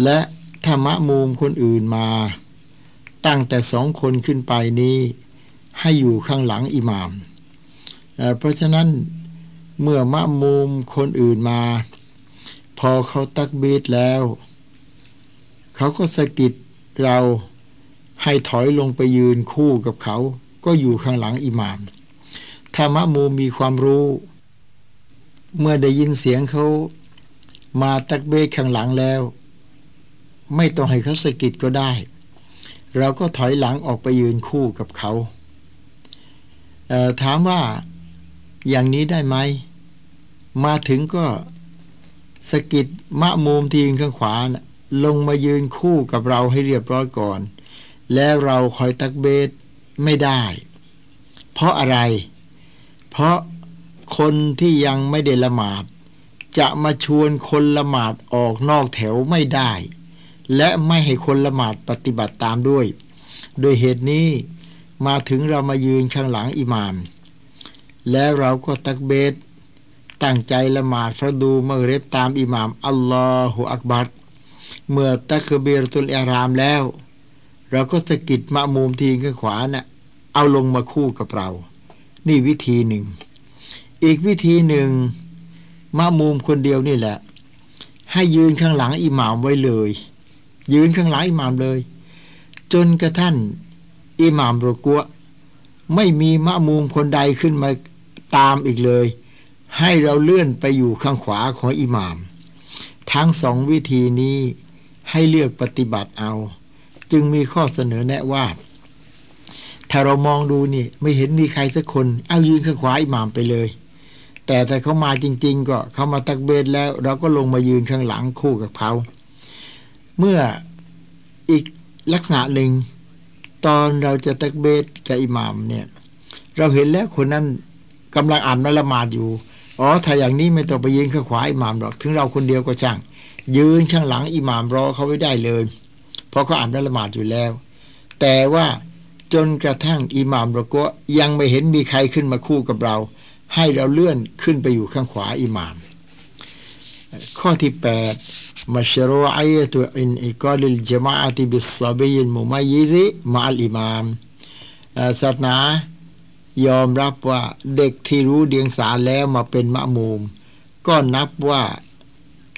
และถ้ามะมูมคนอื่นมา ตั้งแต่สองคนขึ้นไปนี้ ให้อยู่ข้างหลังอิหมาม เพราะฉะนั้นเมื่อมะมูมคนอื่นมา พอเขาตักเบสแล้ว เขาก็สะกิดเราให้ถอยลงไปยืนคู่กับเขา ก็อยู่ข้างหลังอิหมาม ถ้ามะมูมีความรู้ เมื่อได้ยินเสียงเขามาตักเบกข้างหลังแล้ว ไม่ต้องให้เขาสะกิดก็ได้ เราก็ถอยหลังออกไปยืนคู่กับเขาเถามว่าอย่างนี้ได้ไหม มาถึงก็สะกิดมะมูมทีงข้างขวานะลงมายืนคู่กับเราให้เรียบร้อยก่อน แล้วเราคอยตักเบสไม่ได้ เพราะอะไร เพราะคนที่ยังไม่ได้ละหมาด จะมาชวนคนละหมาดออกนอกแถวไม่ได้ และไม่ให้คนละหมาดปฏิบัติตามด้วย โดยเหตุนี้มาถึงเรามายืนข้างหลังอิหมาม แล้วเราก็ตักเบสตั้งใจละหมาดฟรดูมื่อเร็บตามอิหมามอัลลอฮฺอักบัดเมื่อตักเบีรตุลอารามแล้ว เราก็สะกิดมะมุมทีข้างขวานะ่ะเอาลงมาคู่กับเรา นี่วิธีหนึ่ง อีกวิธีหนึ่งมะมุมคนเดียวนี่แหละ ให้ยืนข้างหลังอิหมามไว้เลย ยืนข้างหลังอิหมามเลย จนกระทั่นอิหมามรกัวไม่มีมะมุมคนใดขึ้นมาตามอีกเลย ให้เราเลื่อนไปอยู่ข้างขวาของอิหมาม ทั้งสองวิธีนี้ให้เลือกปฏิบัติเอา จึงมีข้อเสนอแนะว่า ถ้าเรามองดูนี่ไม่เห็นมีใครสักคน เอายืนข้างขวาอิหมามไปเลย แต่ถ้าเขามาจริง ๆ ก็เขามาตักเบสแล้ว เราก็ลงมายืนข้างหลังคู่กับเขา เมื่ออีกลักษณะหนึ่ง ตอนเราจะตักเบสกับอิหมามเนี่ย เราเห็นแล้วคนนั้นกำลังอ่านนละหมาดอยู่อ๋อถ้าอย่างนี้ไม่ต้องไปยืนข้างขวาอิหมามหรอก ถึงเราคนเดียวก็ช่าง ยืนข้างหลังอิหมามรอเขาไว้ได้เลย เพราะเขาอ่านละหมาดอยู่แล้ว แต่ว่าจนกระทั่งอิหม่ามเราก็ยังไม่เห็นมีใครขึ้นมาคู่กับเรา ให้เราเลื่อนขึ้นไปอยู่ข้างขวาอิหม่าม ข้อที่8 مشروعية انعقاد الجماعة بالصبي المميز مع الإمام ศาสนายอมรับว่าเด็กที่รู้เดียงสาแล้วมาเป็นมะมูม ก็นับว่า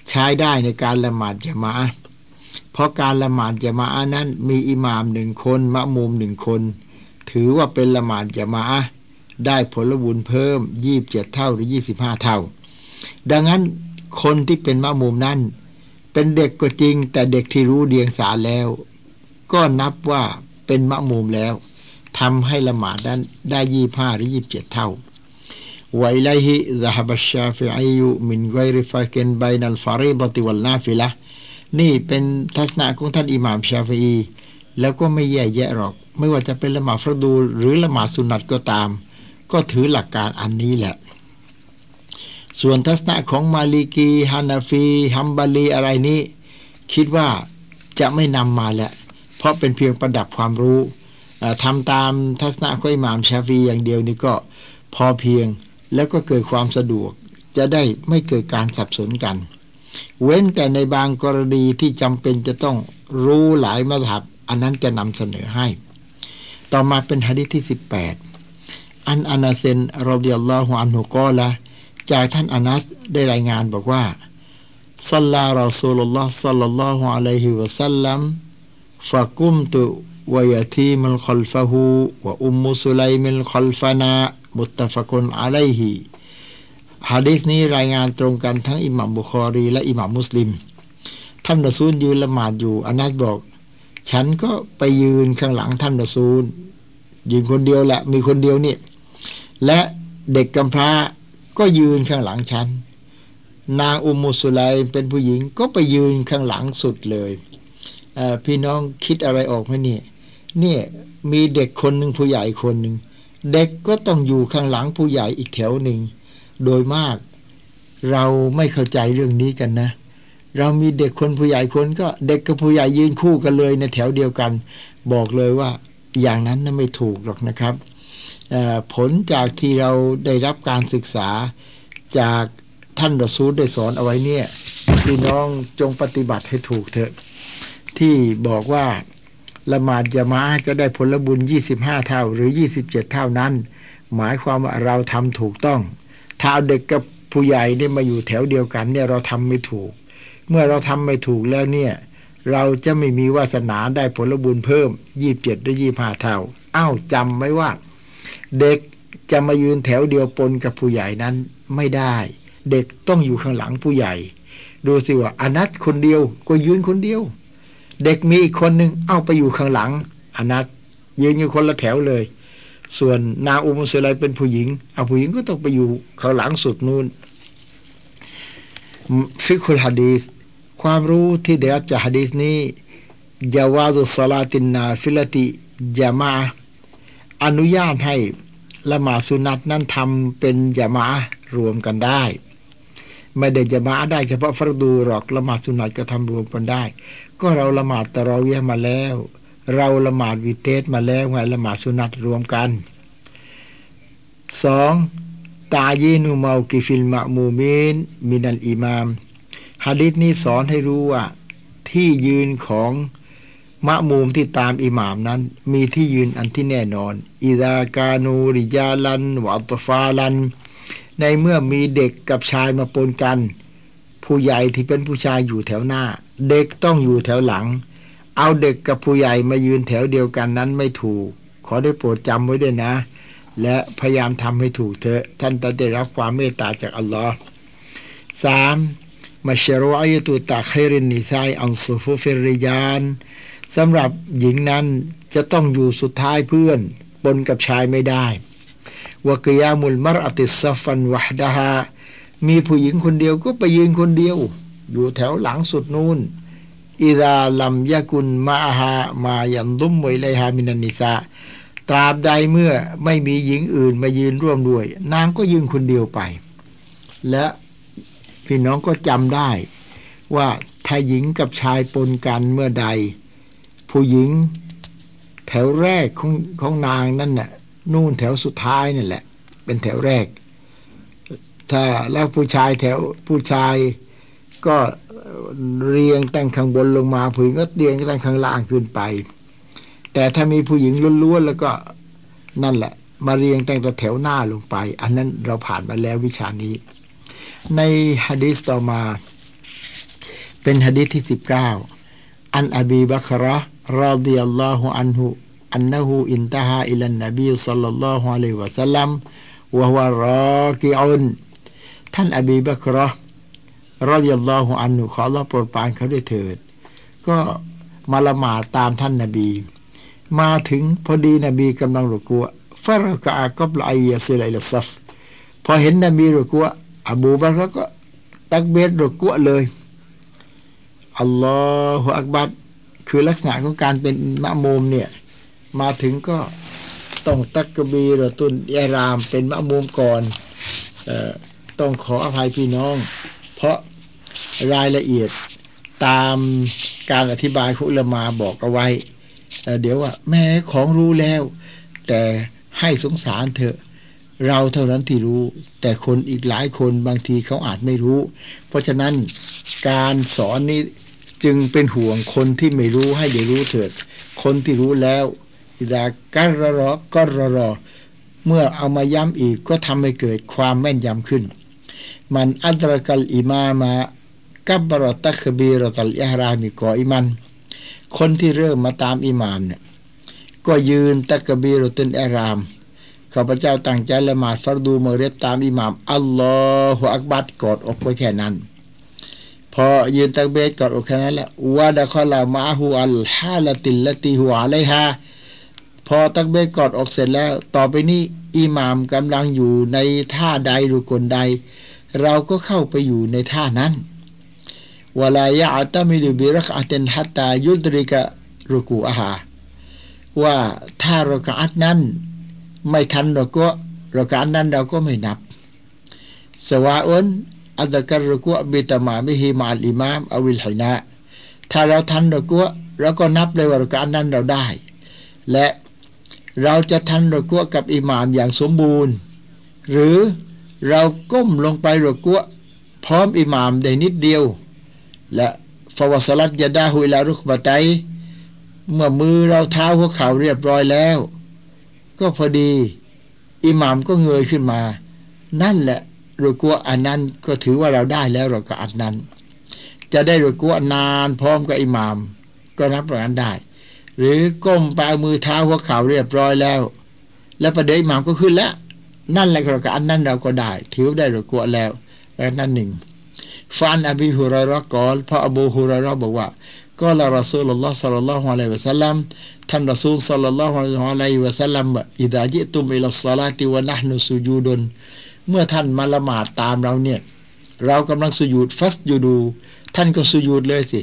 ใช้ได้ในการละหมาดจมาเพราะการละหมาดจะมาอานั้นมีอิหมามหนึ่งคนมะมุมหนึ่งคน ถือว่าเป็นละหมาดจะมาได้ผลบุญเพิ่มยี่บเจ็ดเท่าหรือยี่สิบห้าเท่า ดังนั้น คนที่เป็นมะมุมนั้น เป็นเด็กก็จริง แต่เด็กที่รู้เดียงสาแล้ว ก็นับว่าเป็นมะมุมแล้วทำให้ละหมาดนั้นได้ยี่ห้าหรือยี่บเจ็ดเท่าوإليه ذهب الشافعي من غير فرق بين الفريضة والنافلة นี่เป็นทัศนะของท่านอิหม่ามชาฟีแล้วก็ไม่แย่แยะหรอก ไม่ว่าจะเป็นละหมาดฟรดูหรือละหมาดสุนัตก็ตาม ก็ถือหลักการอันนี้แหละ ส่วนทัศนะของมาลิกีฮานาฟีฮัมบาลีอะไรนี้ คิดว่าจะไม่นำมาแหละเพราะเป็นเพียงประดับความรู้ทำตามทัศนะของอิหมามชาฟีอย่างเดียวนี่ก็พอเพียงแล้วก็เกิดความสะดวก จะได้ไม่เกิดการสับสนกัน เว้นแต่ในบางกรณีที่จำเป็นจะต้องรู้หลายมัธยับ อันนั้นจะนำเสนอให้ ต่อมาเป็นฮะดิษที่ 18 عن أنس رضي الله عنه قال จากท่านอานัสได้รายงานบอกว่าصلى رسول الله صلى الله عليه وسلم فقمت ويتيم خلفه وأم سليم خلفنا متفق عليه ฮะดีษนี้รายงานตรงกันทั้งอิหมัมบุคอรี และอิหมัมมุสลิม ท่านรอซูลยืนละหมาดอยู่อานัสบอก ฉันก็ไปยืนข้างหลังท่านรอซูล ยืนคนเดียวแหละ มีคนเดียวนี่และเด็กกำพร้า ก็ยืนข้างหลังฉัน นางอุมุสุไลเป็นผู้หญิงก็ไปยืนข้างหลังสุดเลยพี่น้องคิดอะไรออกไหมเนี่ยเนี่ยมีเด็กคนหนึ่งผู้ใหญ่คนหนึ่งเด็กก็ต้องอยู่ข้างหลังผู้ใหญ่อีกแถวหนึ่งโดยมากเราไม่เข้าใจเรื่องนี้กันนะ เรามีเด็กคนผู้ใหญ่คนก็เด็กกับผู้ใหญ่ยืนคู่กันเลยในแถวเดียวกัน บอกเลยว่าอย่างนั้นน่ะไม่ถูกหรอกนะครับ ผลจากที่เราได้รับการศึกษาจากท่านรอซูลได้สอนเอาไว้เนี่ยพี่น้องจงปฏิบัติให้ถูกเถอะ ที่บอกว่าละหมาดจะมาจะได้ผลบุญ 25 เท่าหรือ 27 เท่านั้น หมายความว่าเราทำถูกต้อง ถ้าเอาเด็กกับผู้ใหญ่เนี่ยมาอยู่แถวเดียวกันเนี่ยเราทำไม่ถูก เมื่อเราทำไม่ถูกแล้วเนี่ย เราจะไม่มีวาสนาได้ผลบุญเพิ่ม 27 หรือ 25 เท่า อ้าวจำไว้ว่า เด็กจะมายืนแถวเดียวปนกับผู้ใหญ่นั้นไม่ได้ เด็กต้องอยู่ข้างหลังผู้ใหญ่ ดูสิว่าอนัตคนเดียวก็ยืนคนเดียว เด็กมีอีกคนหนึ่งเอาไปอยู่ข้างหลัง อนัสยืนอยู่คนละแถวเลย ส่วนนาอุมุสไลเป็นผู้หญิงเอาผู้หญิงก็ต้องไปอยู่ข้างหลังสุดนูน่นฟิกุลฮะดีสความรู้ที่ได้รับจากฮะดีสนี้ جواز صلاة النافلة جماعة อนุญาตให้ละหมาดสุนัตนั้นทำเป็นจามารวมกันได้ ไม่ได้จะมาได้เฉพาะฟรดูหรอกละหมาดสุนัตก็ทำรวมกันได้ ก็เราละหมาดตะรอเวียมาแล้ว เราละหมาดวิเตสมาแล้วไงละหมาดสุนัตรวมกันสองตายีนุเมากิฟิลมะมูมินมินัลอิมามฮะดิษนี้สอนให้รู้ว่าที่ยืนของ มะมูมที่ตามอิหมามนั้น มีที่ยืนอันที่แน่นอน อิดากานูริยาลันวัตฟาลัน ในเมื่อมีเด็กกับชายมาปนกัน ผู้ใหญ่ที่เป็นผู้ชายอยู่แถวหน้า เด็กต้องอยู่แถวหลัง เอาเด็กกับผู้ใหญ่มายืนแถวเดียวกันนั้นไม่ถูก ขอได้โปรดจำไว้ด้วยนะ และพยายามทำให้ถูกเถอะ ท่านจะได้รับความเมตตาจากอัลลอฮ์สามมาชรอยตุตาเครินนิซายอันซุฟุฟิริยาน สำหรับหญิงนั้นจะต้องอยู่สุดท้ายเพื่อนปนกับชายไม่ได้วกยามุลมรอติสฟันวะดาฮามีผู้หญิงคนเดียวก็ไปยืนคนเดียว อยู่แถวหลังสุดนูน่นอิดาลัมยากุลมาฮามายันดุมไวไลฮามินันนิซาตราบใดเมื่อไม่มีหญิงอื่นมายืนร่วมด้วย นางก็ยืนคนเดียวไป และพี่น้องก็จำได้ว่าถ้าหญิงกับชายปนกันเมื่อใด ผู้หญิง แถวแรกของของนางนั่นน่ะนู่นแถวสุดท้ายนั่นแหละ เป็นแถวแรก ถ้าแล้วผู้ชายแถวผู้ชายก็เรียงตั้งข้างบนลงมาผู้หญิงก็เรียงตั้งข้างล่างขึ้นไป แต่ถ้ามีผู้หญิงล้วนๆแล้วก็นั่นแหละ มาเรียงตั้งแต่แถวหน้าลงไป อันนั้นเราผ่านมาแล้ววิชานี้ ในฮะดีสต่อมา เป็นฮะดีษที่สิบเก้า عن أبي بكرة رضي الله عنه أنه انتهى إلى النبي صلى الله عليه و ท่านอบีบักระ رضي الله عنه ขอรับโปรดปรานเขาด้วยเถิด ก็มาละหมาดตามท่านนบี มาถึงพอดีนบีกำลังรุกัว فركع قبل أن يصل إلى الصفพอเห็นนบีรุกัวอบูบักรก็ตักเบสรุกัวเลย อัลลอฮฺอักบัรคือลักษณะของการเป็นมะมุมเนี่ย มาถึงก็ต้องตักกบีรตุนยารามเป็นมะมุมก่อนออต้องขออภัยพี่น้อง เพราะรายละเอียดตามการอธิบายคุลมาบอกเอาไว้เเดี๋ยวว่า แม่ของรู้แล้ว แต่ให้สงสารเถอะเราเท่านั้นที่รู้ แต่คนอีกหลายคนบางทีเขาอาจไม่รู้ เพราะฉะนั้นการสอนนี้ จึงเป็นห่วงคนที่ไม่รู้ให้ได้รู้เถิด คนที่รู้แล้วอิดาการรอก็รอรอเมื่อเอามาย้ำอีกก็ทำให้เกิดความแม่นยำขึ้น มันอัตรกัลอิมามากับบรตักบีรตัลยารามิกออิมัน คนที่เริ่มมาตามอิมามเนี่ยก็ยืนตักบีรตันอารามข้าพเจ้าตั้งใจละหมาดฟัรดูมเรบตามอิหมามอัลลอฮฺอักบัดกอดอกไว้แค่นั้น พอยืนตักเบสกอดอกแค่นั้นแหละวาดะคอลามาฮูอัลฮาลติลติหัวอะไรฮะพอตักเบสกอดอกเสร็จแล้ว ต่อไปนี้อิหมามกำลังอยู่ในท่าใดหรือกลใด เราก็เข้าไปอยู่ในท่านั้นวลายะอัตมิดุบิรักอัตนฮัตตายุตริกะรุกูอาหาว่าถ้าเรากอัดนั้น ไม่ทันเราก็เรากอัดนั้นเราก็ไม่นับ สวาอุน อัตการรุกัวบิตมามิฮิมาลอิมามอวิลไหนะถ้าเราทันรุกัวเราก็นับเลยว่าการนั้นเราได้ และเราจะทันรกัวกับอิหมามอย่างสมบูรณ์ หรือเราก้มลงไปรกัวพร้อมอิหมามได้นิดเดียว และฟาวสลัดยาดาฮุยลารุกบะไตเมื่อมือเราเท้าหัวเข่าเรียบร้อยแล้ว ก็พอดี อิหมามก็เงยขึ้นมา นั่นแหละ รุกัวอันนั้นก็ถือว่าเราได้แล้วเราก็อันนั้น จะได้รุกัวนานพร้อมกับอิหมาม ก็นับประการได้ หรือก้มไปเอามือเท้าหัวเข่าเรียบร้อยแล้ว แล้วประเดี๋ยวอิหมามก็ขึ้นแล้ว นั่นแหละเราก็อันนั้นเราก็ได้ ถือได้รุกัวแล้วแล้วนั่นหนึ่งฟานอบีฮุรารกอลพระอบูฮุรารบอกว่าก็ละรอซูลลอฮ์สัลลัลลอฮุอะลัยฮิวะสัลลัมท่านรอซูลสัลลัลลอฮุอะลัยฮิวะสัลลัมอิดะจิตุมอิลัสศอลาติวะนะห์นุสุญูดุน เมื่อท่านมาละหมาดตามเราเนี่ย เรากำลังสุญูดฟัสยูดู ท่านก็สุญูดเลยสิ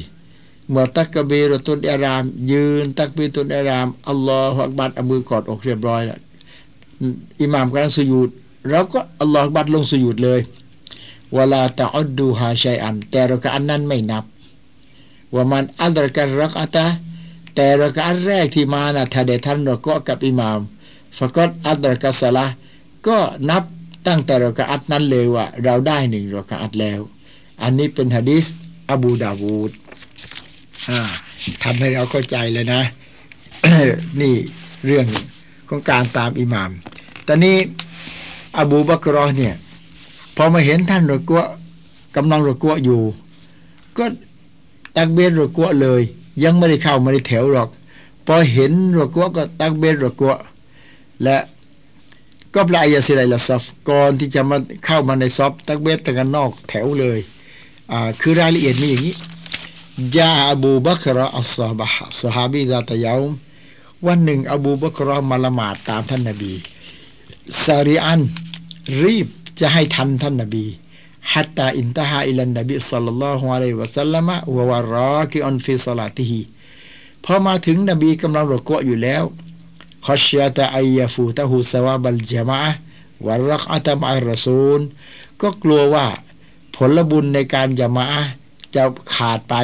เมื่อตักกะบีรตุนอาราม ยืน ตักบีตุนอารามอัลลอฮฺอักบัดเอามือกอดอกเรียบร้อยแล้วอิหม่ามกำลังสุญูดเราก็อัลลอฮฺอักบัดลงสุญูดเลยเวลาตะอดดูฮาชัยอัน แต่เราก็อันนั้นไม่นับ ว่ามันอัลกันรักอัตาแต่เราก็อันแรกที่มานะถ้าเดท่านเราก็กับอิหม่ามฟะกดอัลกัสละก็นับ ตั้งแต่เรากะอัดนั้นเลยว่า เราได้หนึ่งเรากะอัดแล้ว อันนี้เป็นฮะดิษอบูดาวูดทำให้เราเข้าใจเลยนะ นี่เรื่องของการตามอิหมาม ตอนนี้อบูบักรอเนี่ย พอมาเห็นท่านรกัวกำลังรกัวอยู่ ก็ตักเบนรกัวเลย ยังไม่ได้เข้าไมาในแถวหรอก พอเห็นรกัวก็ตักเบนรกัวและ ก็ปลายยาสิไลละซัฟก่อนที่จะมาเข้ามาในซอฟตักเบสตะกันนอกแถวเลยอ่าคือรายละเอียดมีอย่างนี้ยาอบูบักรออัลซาบะฮ์สฮาบีดาตะยาววันหนึ่ง อบูบักรอมาละหมาดตามท่านนาบีسريعا รีบจะให้ทันท่านนาบีحتى انتهى إلى النبي صلى الله عليه وسلم وهو راكع في صلاته พอมาถึงนบีกำลังรกะอยู่แล้ว กอัตมารสูลก็กลัวว่าผลบุญในการยามะจะขาดไป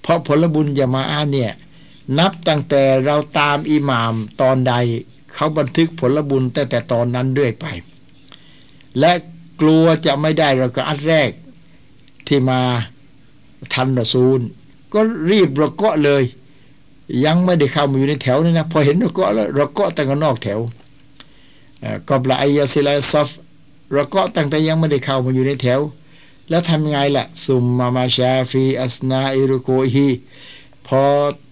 เพราะผลบุญยามะเนี่ย นับตั้งแต่เราตามอิหมามตอนใด เขาบันทึกผลบุญแต่แต่ตอนนั้นเรื่อยไป และกลัวจะไม่ได้เราก็อัดแรกที่มาทันรสูลก็รีบระเกาะเลย ยังไม่ได้เข้ามาอยู่ในแถวนี่นะพอเห็นเราก็แล้วเราก็ตั้งนอกแถวก็ปลาอายาสิลาซอฟเราก็ตั้งแต่ยังไม่ได้เข้ามาอยู่ในแถว แล้วทำไงล่ะซุมมามาชาฟีอัสนาอิรุโกฮีพอ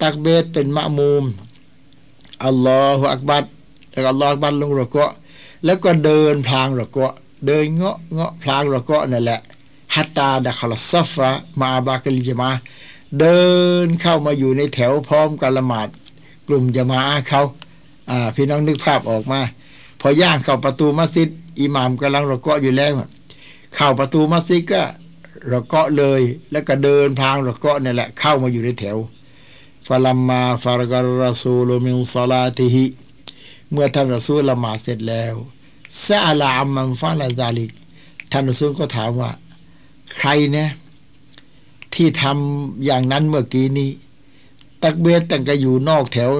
ตักเบตเป็นมะมูมอัลลอฮฺอักบัดแล้วอัลลอฮฺอักบัดลงเราก็แล้วก็เดินพลางเราก็เดินเงาะเงาะพลางเราก็นั่นแหละฮัตตาดะคลซัฟะมาบากลิจมา เดินเข้ามาอยู่ในแถวพร้อมกับละหมาดกลุ่มจะมาเขาอ่าพี่น้องนึกภาพออกมา พอย่างเข้าประตูมัสยิดอิหม่ามกำลังระเกาะอยู่แล้วเข้าประตูมัสยิดก็ระเกาะเลย แล้วก็เดินพางระเกาะนี่แหละ เข้ามาอยู่ในแถวฟาลัมมาฟารกรรสูลมินซาลาติฮิเมื่อท่านรอซูลละหมาดเสร็จแล้วซาลาอัมมันฟาลาซาลิกท่านรอซูลก็ถามว่า ใครเนี่ย ที่ทำอย่างนั้นเมื่อกี้นี้ ตักเบียตั้งก็อยู่นอกแถว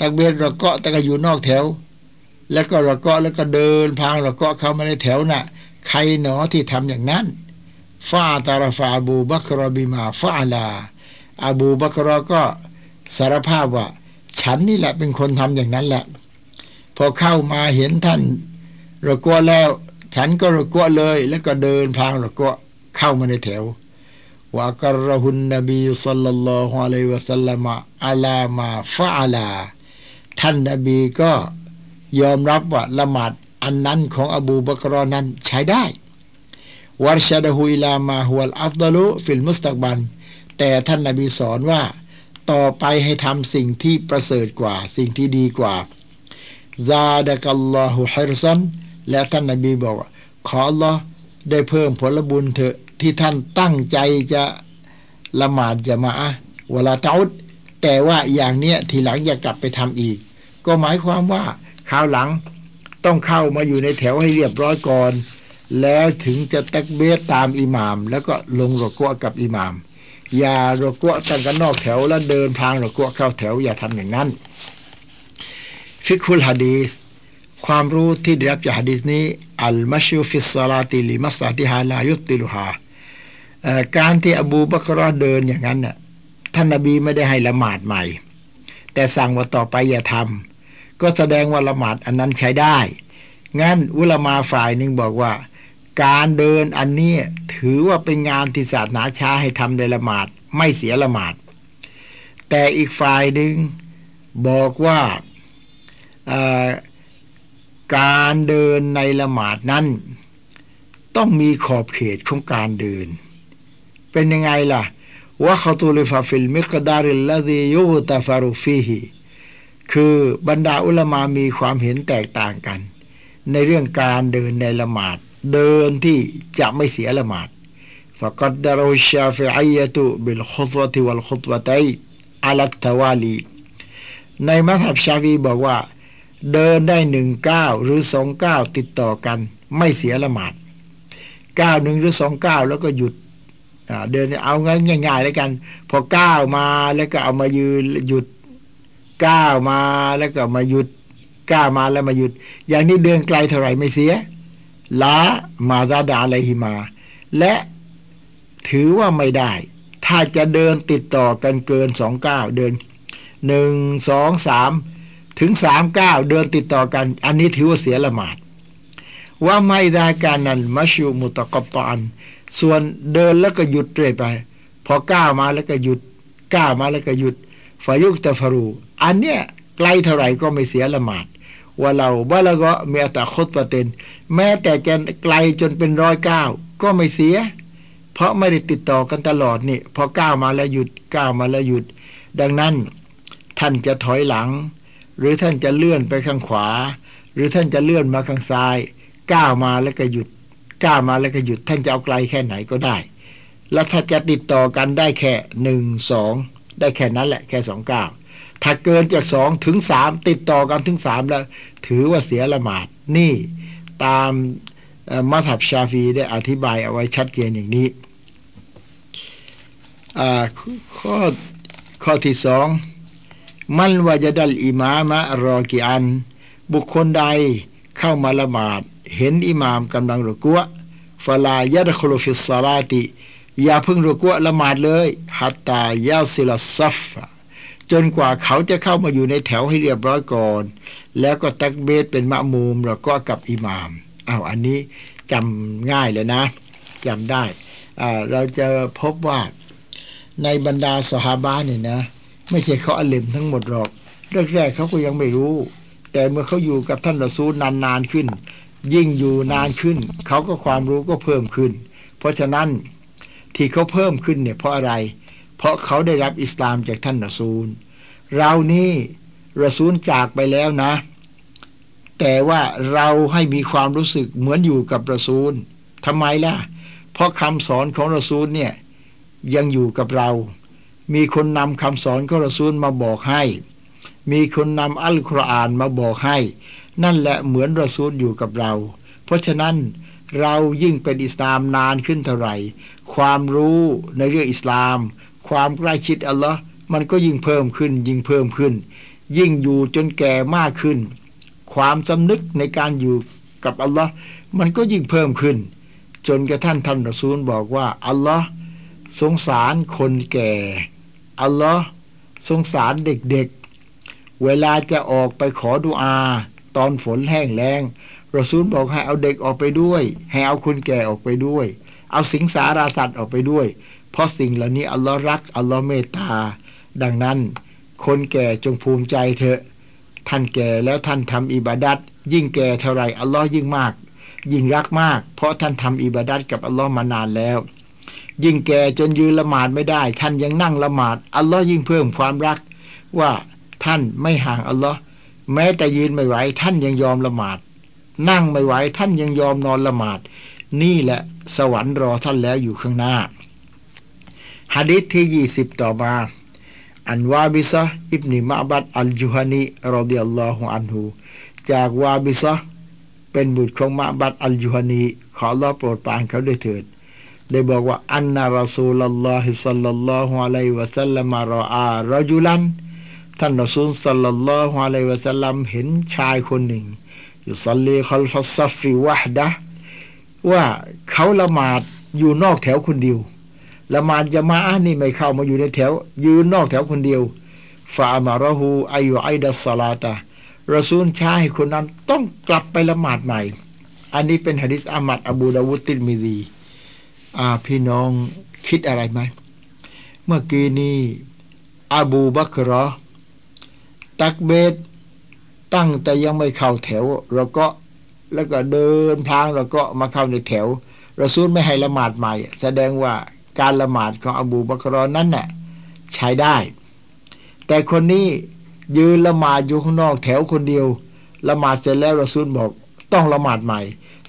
ตักเบียระเกาะตั้งก็อยู่นอกแถว แล้วก็ระเกาะแล้วก็เดินพางระเกาะเข้ามาในแถวน่ะ ใครหนอที่ทำอย่างนั้นฟาตาราฟาอบูบักรบิมาฟาลาอาบูบักรก็สารภาพว่า ฉันนี่แหละเป็นคนทำอย่างนั้นแหละ พอเข้ามาเห็นท่านระกัวแล้ว ฉันก็ระกัวเลย แล้วก็เดินพางระกัวเข้ามาในแถว وأقره النبي صلى الله عليه وسلم على ما فعل ท่านนบีก็ยอมรับว่าละหมาดอันนั้นของอบูบักรอนั้นใช้ได้ وأرشده إلى ما هو الأفضل في المستقبل แต่ท่านนบีสอนว่า ต่อไปให้ทำสิ่งที่ประเสริฐกว่า สิ่งที่ดีกว่าซาดะกัลลอฮุฮิรซันและท่านนบีบอกว่าขอลอได้เพิ่มผลบุญเถอะ ที่ท่านตั้งใจจะละหมาดจะมาเวลาเตาแต่ว่าอย่างเนี้ยทีหลังอยากกลับไปทำอีก ก็หมายความว่าคราวหลังต้องเข้ามาอยู่ในแถวให้เรียบร้อยก่อน แล้วถึงจะตักเบียตามอิหมาม แล้วก็ลงรกัวกับอิหมาม อย่ารกัวตั้งกันนอกแถวแล้วเดินพางรกัวเข้าแถว อย่าทำอย่างนั้น فقه الحديث ความรู้ที่ได้รับจากฮะดีสนี้ المشي في الصلاة لمصلحتها لا يبطلها การที่อบูบักรอเดินอย่างนั้นน่ะท่านนบีไม่ได้ให้ละหมาดใหม่ แต่สั่งว่าต่อไปอย่าทำก็แสดงว่าละหมาดอันนั้นใช้ได้ งั้นอุลามาฝ่ายหนึ่งบอกว่า การเดินอันนี้ถือว่าเป็นงานที่ศาสนาใช้ให้ทำในละหมาดไม่เสียละหมาด แต่อีกฝ่ายหนึ่งบอกว่าการเดินในละหมาดนั้น ต้องมีขอบเขตของการเดิน เป็นยังไงล่ะ واختلف في المقدار الذي يغتفر فيه คือบรรดาอุลมามีความเห็นแตกต่างกัน ในเรื่องการเดินในละหมาด เดินที่จะไม่เสียละหมาดฟะกัดดารุชาฟิอียตุบิลขุตวะติวัลขุตวะตัยอัลัตวาลี ในมัธยบชาวีบอกว่า เดินได้หนึ่งก้าวหรือสองก้าวติดต่อกัน ไม่เสียละหมาดก้าวหนึ่งหรือสองก้าวแล้วก็หยุด เดินเอาง่ายๆแล้วกัน พอก้าวมาแล้วก็เอามายืนหยุดก้าวมาแล้วก็มาหยุดก้าวมาแล้วมาหยุด อย่างนี้เดินไกลเท่าไหร่ไม่เสียละมาซาดาไรหิมา และถือว่าไม่ได้ ถ้าจะเดินติดต่อกันเกินสองก้าวเดินหนึ่งสองสามถึงสามก้าวเดินติดต่อกัน อันนี้ถือว่าเสียละหมาดว่าไม่ได้การนั้นมัชูมุตะกบตอน ส่วนเดินแล้วก็หยุดเรื่อยไป พอก้าวมาแล้วก็หยุด ก้าวมาแล้วก็หยุดฟายุกตะฟรู อันเนี้ยไกลเท่าไหร่ก็ไม่เสียละหมาดว่าเราบ่ละก็มีอัตคตประเต็นแม้แต่จะไกลจนเป็นร้อยก้าวก็ไม่เสีย เพราะไม่ได้ติดต่อกันตลอดนี่พอก้าวมาแล้วหยุดก้าวมาแล้วหยุด ดังนั้นท่านจะถอยหลัง หรือท่านจะเลื่อนไปข้างขวา หรือท่านจะเลื่อนมาข้างซ้ายก้าวมาแล้วก็หยุด ก้ามาแล้วก็หยุดท่านจะเอาไกลแค่ไหนก็ได้ แล้วถ้าจะติดต่อกันได้แค่หนึ่งสองได้แค่นั้นแหละแค่สองก้าวถ้าเกินจากสองถึงสามติดต่อกันถึงสามแล้ว ถือว่าเสียละหมาดนี่ตามมัธยบชาฟีได้อธิบายเอาไว้ชัดเจนอย่างนี้ข้อข้อที่สองมันวาจดัลอิมามะรอกิอัน บุคคลใดเข้ามาละหมาด เห็นอิหมามกำลังรุกัวฟลายะดคลฟิสซาลาติ อย่าพึ่งรุกัวละหมาดเลยحتى يصل الصف จนกว่าเขาจะเข้ามาอยู่ในแถวให้เรียบร้อยก่อน แล้วก็ตักเบสเป็นมะมูมแล้วก็กับอิหมามอ้าวอันนี้จำง่ายเลยนะจำได้เราจะพบว่าในบรรดาสหาบาเนี่ยนะ ไม่ใช่เขาอลิมทั้งหมดหรอกแรกๆเขาก็ยังไม่รู้ แต่เมื่อเขาอยู่กับท่านรอซูลนานๆขึ้น ยิ่งอยู่นานขึ้น เขาก็ความรู้ก็เพิ่มขึ้น เพราะฉะนั้นที่เขาเพิ่มขึ้นเนี่ยเพราะอะไร เพราะเขาได้รับอิสลามจากท่านรอซูล เรานี่รอซูลจากไปแล้วนะ แต่ว่าเราให้มีความรู้สึกเหมือนอยู่กับรอซูลทำไมล่ะ เพราะคำสอนของรอซูลเนี่ยยังอยู่กับเรา มีคนนำคำสอนของรอซูลมาบอกให้ มีคนนำอัลกุรอานมาบอกให้ นั่นแหละเหมือนรอซูลอยู่กับเรา เพราะฉะนั้นเรายิ่งเป็นอิสลามนานขึ้นเท่าไหร่ ความรู้ในเรื่องอิสลาม ความใกล้ชิดอัลลอฮ์มันก็ยิ่งเพิ่มขึ้น ยิ่งเพิ่มขึ้น ยิ่งอยู่จนแก่มากขึ้น ความสำนึกในการอยู่กับอัลลอฮ์มันก็ยิ่งเพิ่มขึ้น จนกระทั่งท่านรอซูลบอกว่าอัลลอฮ์สงสารคนแก่ อัลลอฮ์สงสารเด็กๆเวลาจะออกไปขอดุอา ตอนฝนแห้งแล้งรอซูลบอกให้เอาเด็กออกไปด้วย ให้เอาคนแก่ออกไปด้วย เอาสิงสาราสัตว์ออกไปด้วย เพราะสิ่งเหล่านี้อัลลอฮ์รักอัลลอฮ์เมตตา ดังนั้น คนแก่จงภูมิใจเถอะ ท่านแก่แล้วท่านทำอิบาดัตยิ่งแก่เท่าไรอัลลอฮ์ยิ่งมาก ยิ่งรักมาก เพราะท่านทำอิบาดัตกับอัลลอฮ์มานานแล้ว ยิ่งแก่จนยืนละหมาดไม่ได้ ท่านยังนั่งละหมาดอัลลอฮ์ยิ่งเพิ่มความรักว่าท่านไม่ห่างอัลลอฮ์ แม้แต่ยืนไม่ไหวท่านยังยอมละหมาด นั่งไม่ไหวท่านยังยอมนอนละหมาด นี่แหละสวรรค์รอท่านแล้วอยู่ข้างหน้าฮะดิษที่ยี่สิบต่อมาอันวาบิซะอิบนิมาบัดอัลจุฮานีรอดิยัลลอฮุอันฮูจากวาบิซะเป็นบุตรของมาบัดอัลจุฮานี ขอรอโปรดปานเขาด้วยเถิด ได้บอกว่าอันนารอซูลالله صلى الله عليه وسلم رأى رجلا ท่านรอซูลสัลลัลลอฮุอะลัยวะสัลลัมเห็นชายคนหนึ่ง يصلي خلف الصف وحده ว่าเขาละหมาดอยู่นอกแถวคนเดียวละหมาดจะมาอะนี่ไม่เข้ามาอยู่ในแถว ยืนนอกแถวคนเดียวفأمره أن يعيد الصلاة รอซูลชายคนนั้นต้องกลับไปละหมาดใหม่ อันนี้เป็นหะดิษอามัดอบูดาวุติมิดีอ่าพี่น้องคิดอะไรไหม เมื่อกี้นี้อบูบักรอ ตักเบตตั้งแต่ยังไม่เข้าแถว เราก็แล้วก็เดินพลางเราก็มาเข้าในแถวเรอซูลไม่ให้ละหมาดใหม่ แสดงว่าการละหมาดของอบูบักรอนั้นน่ะใช้ได้ แต่คนนี้ยืนละหมาดอยู่ข้างนอกแถวคนเดียวละหมาดเสร็จแล้วเรอซูลบอกต้องละหมาดใหม่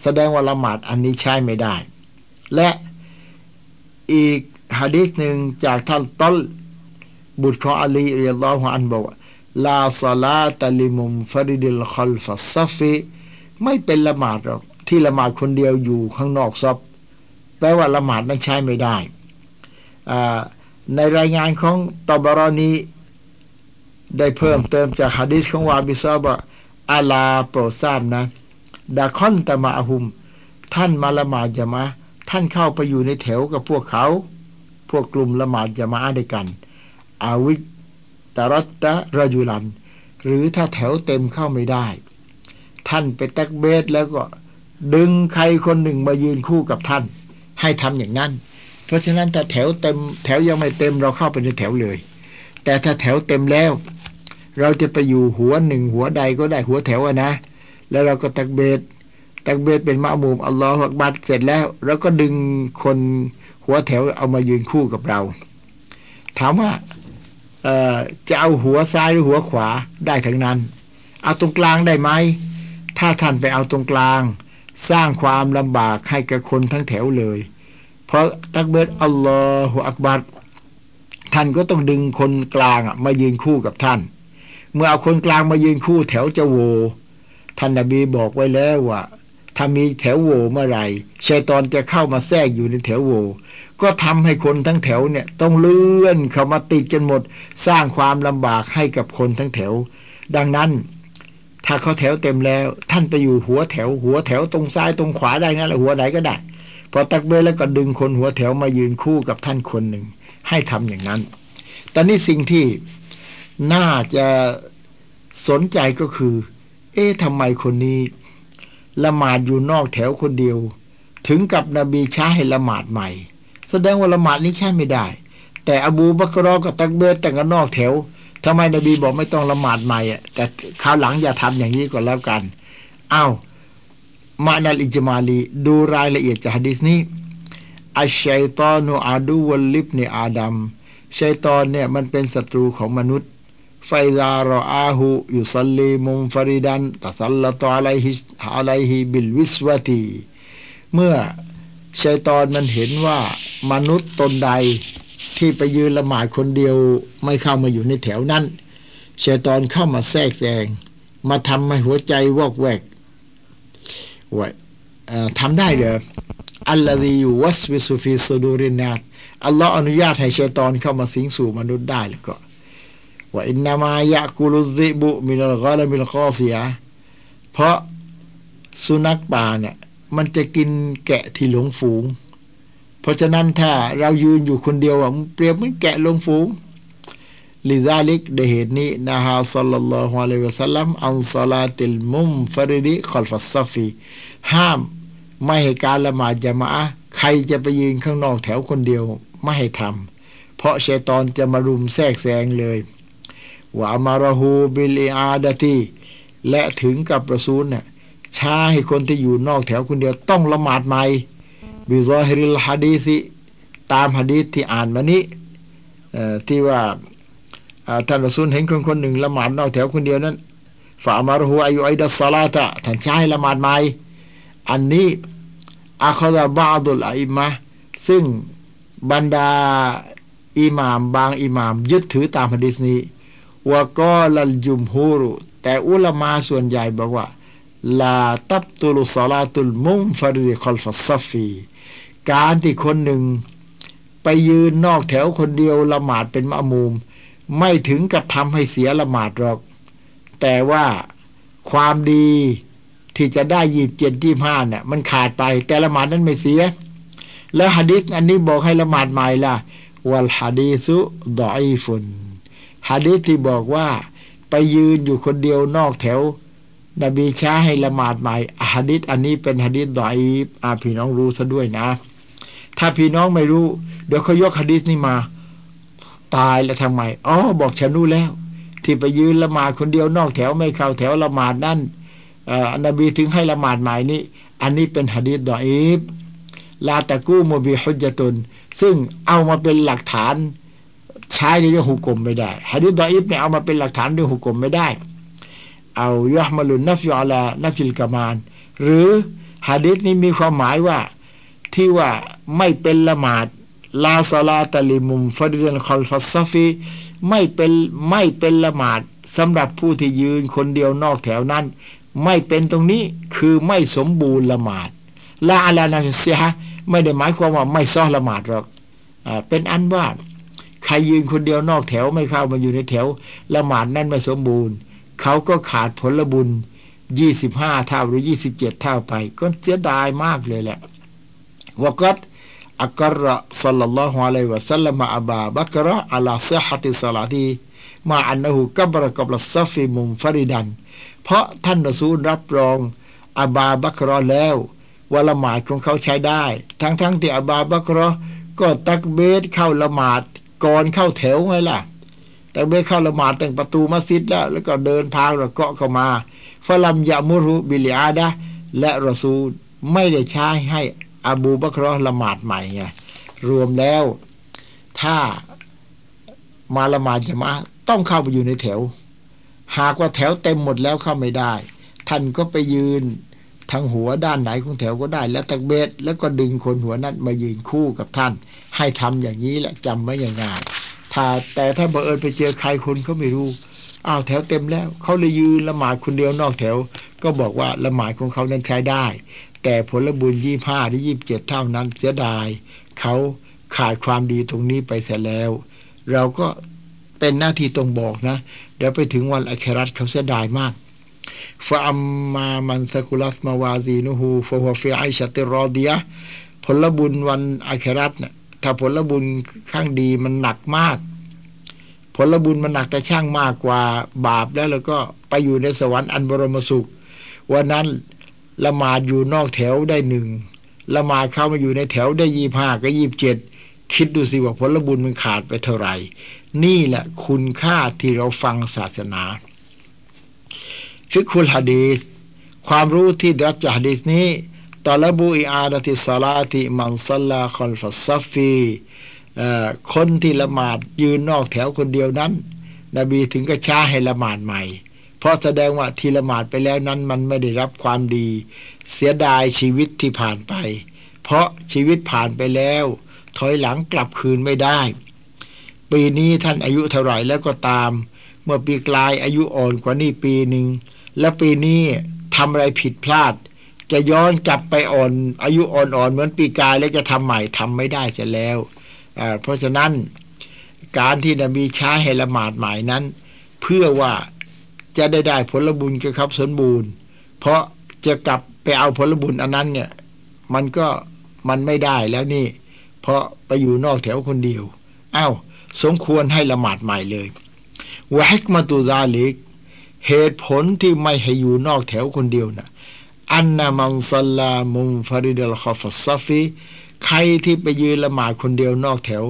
แสดงว่าละหมาดอันนี้ใช้ไม่ได้ และอีกฮะดีษหนึ่งจากท่านต้ลบุตรของอาลีرضي الله عنهบอกว่า لا صلاة لمنفرد خلف الصفไม่เป็นละหมาดหรอกที่ละหมาดคนเดียวอยู่ข้างนอกซอฟแปลว่าละหมาดนั้นใช้ไม่ได้ ในรายงานของตบรอนีได้เพิ่มเติมจากฮะดิษของวาบิซาบะอาลาโปรดทราบนะดาคอนตะมาอาหุม ท่านมาละหมาดจะมา ท่านเข้าไปอยู่ในแถวกับพวกเขา พวกกลุ่มละหมาดจะมาด้วยกัน อาวิ ตรัตตะรยุลัน หรือถ้าแถวเต็มเข้าไม่ได้ ท่านไปตักเบสแล้วก็ ดึงใครคนหนึ่งมายืนคู่กับท่าน ให้ทำอย่างนั้น เพราะฉะนั้นถ้าแถวเต็ม แถวยังไม่เต็มเราเข้าไปในแถวเลย แต่ถ้าแถวเต็มแล้ว เราจะไปอยู่หัวหนึ่งหัวใดก็ได้หัวแถวนะ แล้วเราก็ตักเบสตักเบสเป็นมะมุมอัลลอฮฺบัดเสร็จแล้วเราก็ดึงคนหัวแถวเอามายืนคู่กับเรา ถามว่า จะเอาหัวซ้ายหรือหัวขวาได้ทั้งนั้น เอาตรงกลางได้ไหม ถ้าท่านไปเอาตรงกลาง สร้างความลำบากให้กับคนทั้งแถวเลย เพราะตักเบิดอัลลอฮฺอักบัดท่านก็ต้องดึงคนกลางมายืนคู่กับท่าน เมื่อเอาคนกลางมายืนคู่แถวจะโว ท่านนบีบอกไว้แล้วว่าถ้ามีแถวโวเมื่อไหร่ชัยตอนจะเข้ามาแทรกอยู่ในแถวโว ก็ทำให้คนทั้งแถวเนี่ยต้องเลื่อนเข้ามาติดกันหมด สร้างความลำบากให้กับคนทั้งแถว ดังนั้น ถ้าเขาแถวเต็มแล้ว ท่านไปอยู่หัวแถว หัวแถวตรงซ้ายตรงขวาได้นั่นแหละหัวไหนก็ได้ พอตักเบแล้วก็ดึงคนหัวแถวมายืนคู่กับท่านคนหนึ่ง ให้ทำอย่างนั้น ตอนนี้สิ่งที่น่าจะสนใจก็คือ เอ๊ะทำไมคนนี้ละหมาดอยู่นอกแถวคนเดียว ถึงกับนบีช้าให้ละหมาดใหม่ แสดงว่าละหมาดนี้ใช่ไม่ได้ แต่อบูบักรอกับตักเบรแต่งกันนอกแถวทำไมนบีบอกไม่ต้องละหมาดใหม่อะแต่คราวหลังอย่าทำอย่างนี้ก่อนแล้วกันอ้าวมานัลอิจมาลีดูรายละเอียดจากฮะดิษนี้อัชชัยตอนูอาดูวลลิบเนอาดัมชัยตอนเนี่ยมันเป็นศัตรูของมนุษย์ไฟซารออาหูยุสลีมุมฟริดันตัสลลตอะลัยฮิอะลัยฮิบิลวิสวตีเมื่อ ชัยตอนมันเห็นว่ามนุษย์ตนใดที่ไปยืนละหมาดคนเดียวไม่เข้ามาอยู่ในแถวนั้นชัยตอนเข้ามาแทรกแซงมาทำให้หัวใจวอกแวกว่าทำได้เหรออัลลอฮีอยู่วัสวิสุฟีสุดูรินาตอัลลอฮ์อนุญาตให้ชัยตอนเข้ามาสิงสู่มนุษย์ได้แล้วก็ว่าอินนามายะกุลุซิบุมิลกอลมิลคอเสียเพราะสุนัขป่าเนี่ย มันจะกินแกะที่หลงฝูง เพราะฉะนั้นถ้าเรายืนอยู่คนเดียวอะเปรียบเหมือนแกะหลงฝูงลิซาลิกได้เหตุนี้นะฮะสัลลัลลอฮุอะลัยวะสัลลัมอันซาลาติลมุมฟริดิคอลฟัสซัฟี ห้ามไม่ให้การละหมาดจะมาใครจะไปยืนข้างนอกแถวคนเดียวไม่ให้ทำเพราะเชตอนจะมารุมแทรกแซงเลยว่ามารหูบิลอาดาตีและถึงกับประสูนน่ะ ช้าให้คนที่อยู่นอกแถวคนเดียวต้องละหมาดใหม่บิซอฮิริลฮะดีซิตามฮะดีษที่อ่านมานี้ที่ว่าท่านรอซูลเห็นคนคนหนึ่งละหมาดนอกแถวคนเดียวนั้นฝ่ามารหูอายุไอดัสซาลาตะท่านใช้ละหมาดใหม่อันนี้อาคาดาบาดุลอิมะซึ่งบรรดาอิหมามบางอิหมาม ยึดถือตามฮะดีษนี้ว่าก็ลัลยุมฮูรุแต่อุลามาส่วนใหญ่บอกว่า ลาตับตุลสลาตุลมุมฟาริคอลฟัสซฟีการที่คนหนึ่ง ไปยืนนอกแถวคนเดียวละหมาดเป็นมะมูมไม่ถึงกับทำให้เสียละหมาดหรอก แต่ว่าความดีที่จะได้ยีบเจ็ดยี่ห้าเนี่ยมันขาดไป แต่ละหมาดนั้นไม่เสีย แล้วฮะดิษอันนี้บอกให้ละหมาดใหม่ล่ะวัลฮะดีซุดอยฟุนฮะดิษที่บอกว่า ไปยืนอยู่คนเดียวนอกแถว นบีช้าให้ละหมาดใหม่ฮะดิษอันนี้เป็นฮะดิษดอยอาพี่น้องรู้ซะด้วยนะ ถ้าพี่น้องไม่รู้ เดี๋ยวเขายกฮะดิษนี้มา ตายแล้วทำไมอ๋อบอกฉันรู้แล้ว ที่ไปยืนละหมาดคนเดียวนอกแถวไม่เข้าแถวละหมาดนั่นอันบีถึงให้ละหมาดใหม่นี้อันนี้เป็นฮะดีษดออีฟลาตะกู้มบีฮุจตุนซึ่งเอามาเป็นหลักฐานใช้ในเรื่องหุกกลมไม่ได้ฮะดีษดออีฟเนี่ยเอามาเป็นหลักฐานเรื่องหุกกลมไม่ได้ เอายอฮมาลุนนัฟยอลานัฟิลกามาน หรือฮะดีษนี้มีความหมายว่า ที่ว่าไม่เป็นละหมาดลาซาลาตลิมุมฟาดิลคอลฟัสซฟีไม่เป็นไม่เป็นละหมาดสำหรับผู้ที่ยืนคนเดียวนอกแถวนั้น ไม่เป็นตรงนี้คือไม่สมบูรณ์ละหมาดละอาลานาเสียไม่ได้หมายความว่าไม่ซ้อละหมาดหรอกเป็นอันว่าใครยืนคนเดียวนอกแถวไม่เข้ามาอยู่ในแถวละหมาดนั่นไม่สมบูรณ์ เขาก็ขาดผลบุญยี่สิบห้าเท่าหรือยี่สิบเจ็ดเท่าไป ก็เสียดายมากเลยแหละวกัดอักระสัลลัลลอฮุอะลัยวะสัลลัมอับาบักระอัลาซิฮัติสลาตีมาอันนหูกับรกับลซัฟีมุมฟริดัน เพราะท่านรอซูลรับรองอาบาบักรอแล้วว่าละหมาดของเขาใช้ได้ ทั้งๆทที่อาบาบักรอก็ตักเบสเข้าละหมาดก่อนเข้าแถวไงล่ะ ตักเบสเข้าละหมาดแต่งประตูมัสยิดแล้ว แล้วก็เดินพาระเกาะเข้ามาฟลัมยามุรุบิลิอาดะและรอซูลไม่ได้ใช้ให้อบูบักรอละหมาดใหม่ไงรวมแล้ว ถ้ามาละหมาดจะมาต้องเข้าไปอยู่ในแถว หากว่าแถวเต็มหมดแล้วเข้าไม่ได้ ท่านก็ไปยืนทางหัวด้านไหนของแถวก็ได้ แล้วตักเบ็ดแล้วก็ดึงคนหัวนั้นมายืนคู่กับท่าน ให้ทำอย่างนี้แหละจำไว้อย่างง่าย ถ้าแต่ถ้าบังเอิญไปเจอใครคนเขาไม่รู้อ้าวแถวเต็มแล้วเขาเลยยืนละหมาดคนเดียวนอกแถว ก็บอกว่าละหมาดของเขานั้นใช้ได้ แต่ผลบุญยี่ห้าหรือยี่บเจ็ดเท่านั้นเสียดายเขาขาดความดีตรงนี้ไปเสียแล้ว เราก็เป็นหน้าที่ตรงบอกนะ เดี๋ยวไปถึงวันอัครัตเขาเสียดายมากฟาอัมมามันสกุลัสมาวาซีนูฮูฟาวฟิไอชติรอดียผลบุญวันอัครัตเนี่ย ถ้าผลบุญข้างดีมันหนักมาก ผลบุญมันหนักแต่ช่างมากกว่าบาปแล้วแล้วก็ไปอยู่ในสวรรค์อันบรมสุข วันนั้นละหมาดอยู่นอกแถวได้หนึ่งละหมาดเข้ามาอยู่ในแถวได้ยี่ห้าก็ยี่บเจ็ดคิดดูสิว่าผลบุญมันขาดไปเท่าไหร่ นี่แหละคุณค่าที่เราฟังศาสนาفقه الحديثความรู้ที่ได้รับจากฮะดีสนี้ طلب إعادة الصلاة من صلى خلف الصفคนที่ละหมาดยืนนอกแถวคนเดียวนั้น นบีถึงก็ใช้ให้ละหมาดใหม่ เพราะแสดงว่าที่ละหมาดไปแล้วนั้นมันไม่ได้รับความดี เสียดายชีวิตที่ผ่านไป เพราะชีวิตผ่านไปแล้ว ถอยหลังกลับคืนไม่ได้ ปีนี้ท่านอายุเท่าไหร่แล้วก็ตาม เมื่อปีกลายอายุอ่อนกว่านี้ปีหนึ่งและปีนี้ทำอะไรผิดพลาด จะย้อนกลับไปอ่อน อายุอ่อนๆเหมือนปีกายแล้วจะทำใหม่ทำไม่ได้เสียแล้วเพราะฉะนั้นการที่นบีช้าให้ละหมาดใหม่นั้น เพื่อว่าจะได้ได้ผลบุญกระครับสมบูรณ์ เพราะจะกลับไปเอาผลบุญอันนั้นเนี่ย มันก็มันไม่ได้แล้วนี่ เพราะไปอยู่นอกแถวคนเดียวอา้าวสมควรให้ละหมาดใหม่เลยวะฮิกมาตุซาลิก เหตุผลที่ไม่ให้อยู่นอกแถวคนเดียวน่ะ อันนามังซัลลามุมฟาริดลคอฟัสซฟีใครที่ไปยืนละหมาดคนเดียวนอกแถว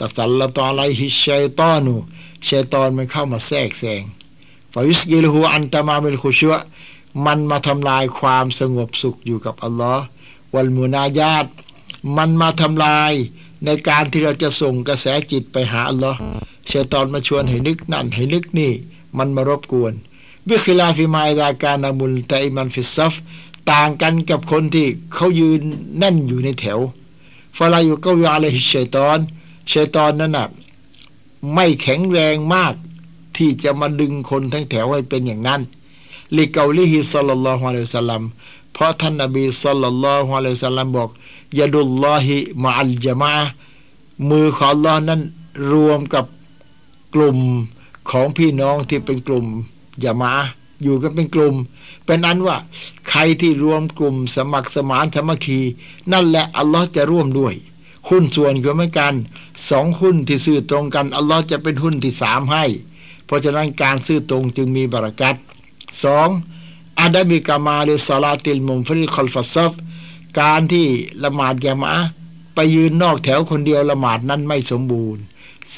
ตัสัลละตอไลฮิชัยตอนูชัยตอนมันเข้ามาแทรกแซงفيشغله عن تمام الخشوعมันมาทำลายความสงบสุขอยู่กับอัลลอฮ์والمناجاةมันมาทำลายในการที่เราจะส่งกระแสจิตไปหาอัลลอฮ์เชตอนมาชวนให้นึกนั่นให้นึกนี่ มันมารบกวนبخلاف ما إذا كان ملتئما في الصف ต่างกันกับคนที่เขายืนแน่นอยู่ในแถวفلا يقوى عليه الشيطانเชตอนนั้นน่ะไม่แข็งแรงมากที่จะมาดึงคนทั้งแถวให้เป็นอย่างนั้นลิกาลิฮิสัลลัลลอฮุอะลัยฮิสลัมเพราะท่านนบีสัลลัลลอฮุอะลัยฮิสลัมบอกยาดุลลอฮิมาอัลจามะมือของลอนั้นรวมกับกลุ่มของพี่น้องที่เป็นกลุ่มยามาอยู่กันเป็นกลุ่ม เป็นอันว่า ใครที่รวมกลุ่มสมัครสมานธรรมคี นั่นแหละอัลลอฮ์จะร่วมด้วย หุ้นส่วนก็เหมือนกันสองหุ้นที่ซื้อตรงกันอัลลอฮ์จะเป็นหุ้นที่สามให้ เพราะฉะนั้นการซื้อตรงจึงมีบารักัตสองอาดับิกามาลิสลาติลมุมฟรีคอลฟัซฟการที่ละหมาดยามะไปยืนนอกแถวคนเดียวละหมาดนั้นไม่สมบูรณ์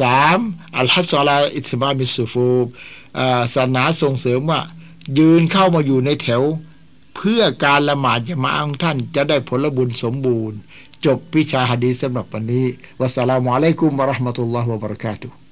สามอัลฮัสซาลาอิสมามิสุฟูศาสนาส่งเสริมว่า ยืนเข้ามาอยู่ในแถว เพื่อการละหมาดจะมาของท่านจะได้ผลบุญสมบูรณ์ จบวิชาฮะดีสำหรับวันนี้วัสสลามุอะลัยกุมวะราะห์มะตุลลอฮ์วะบะเราะกาตุฮ์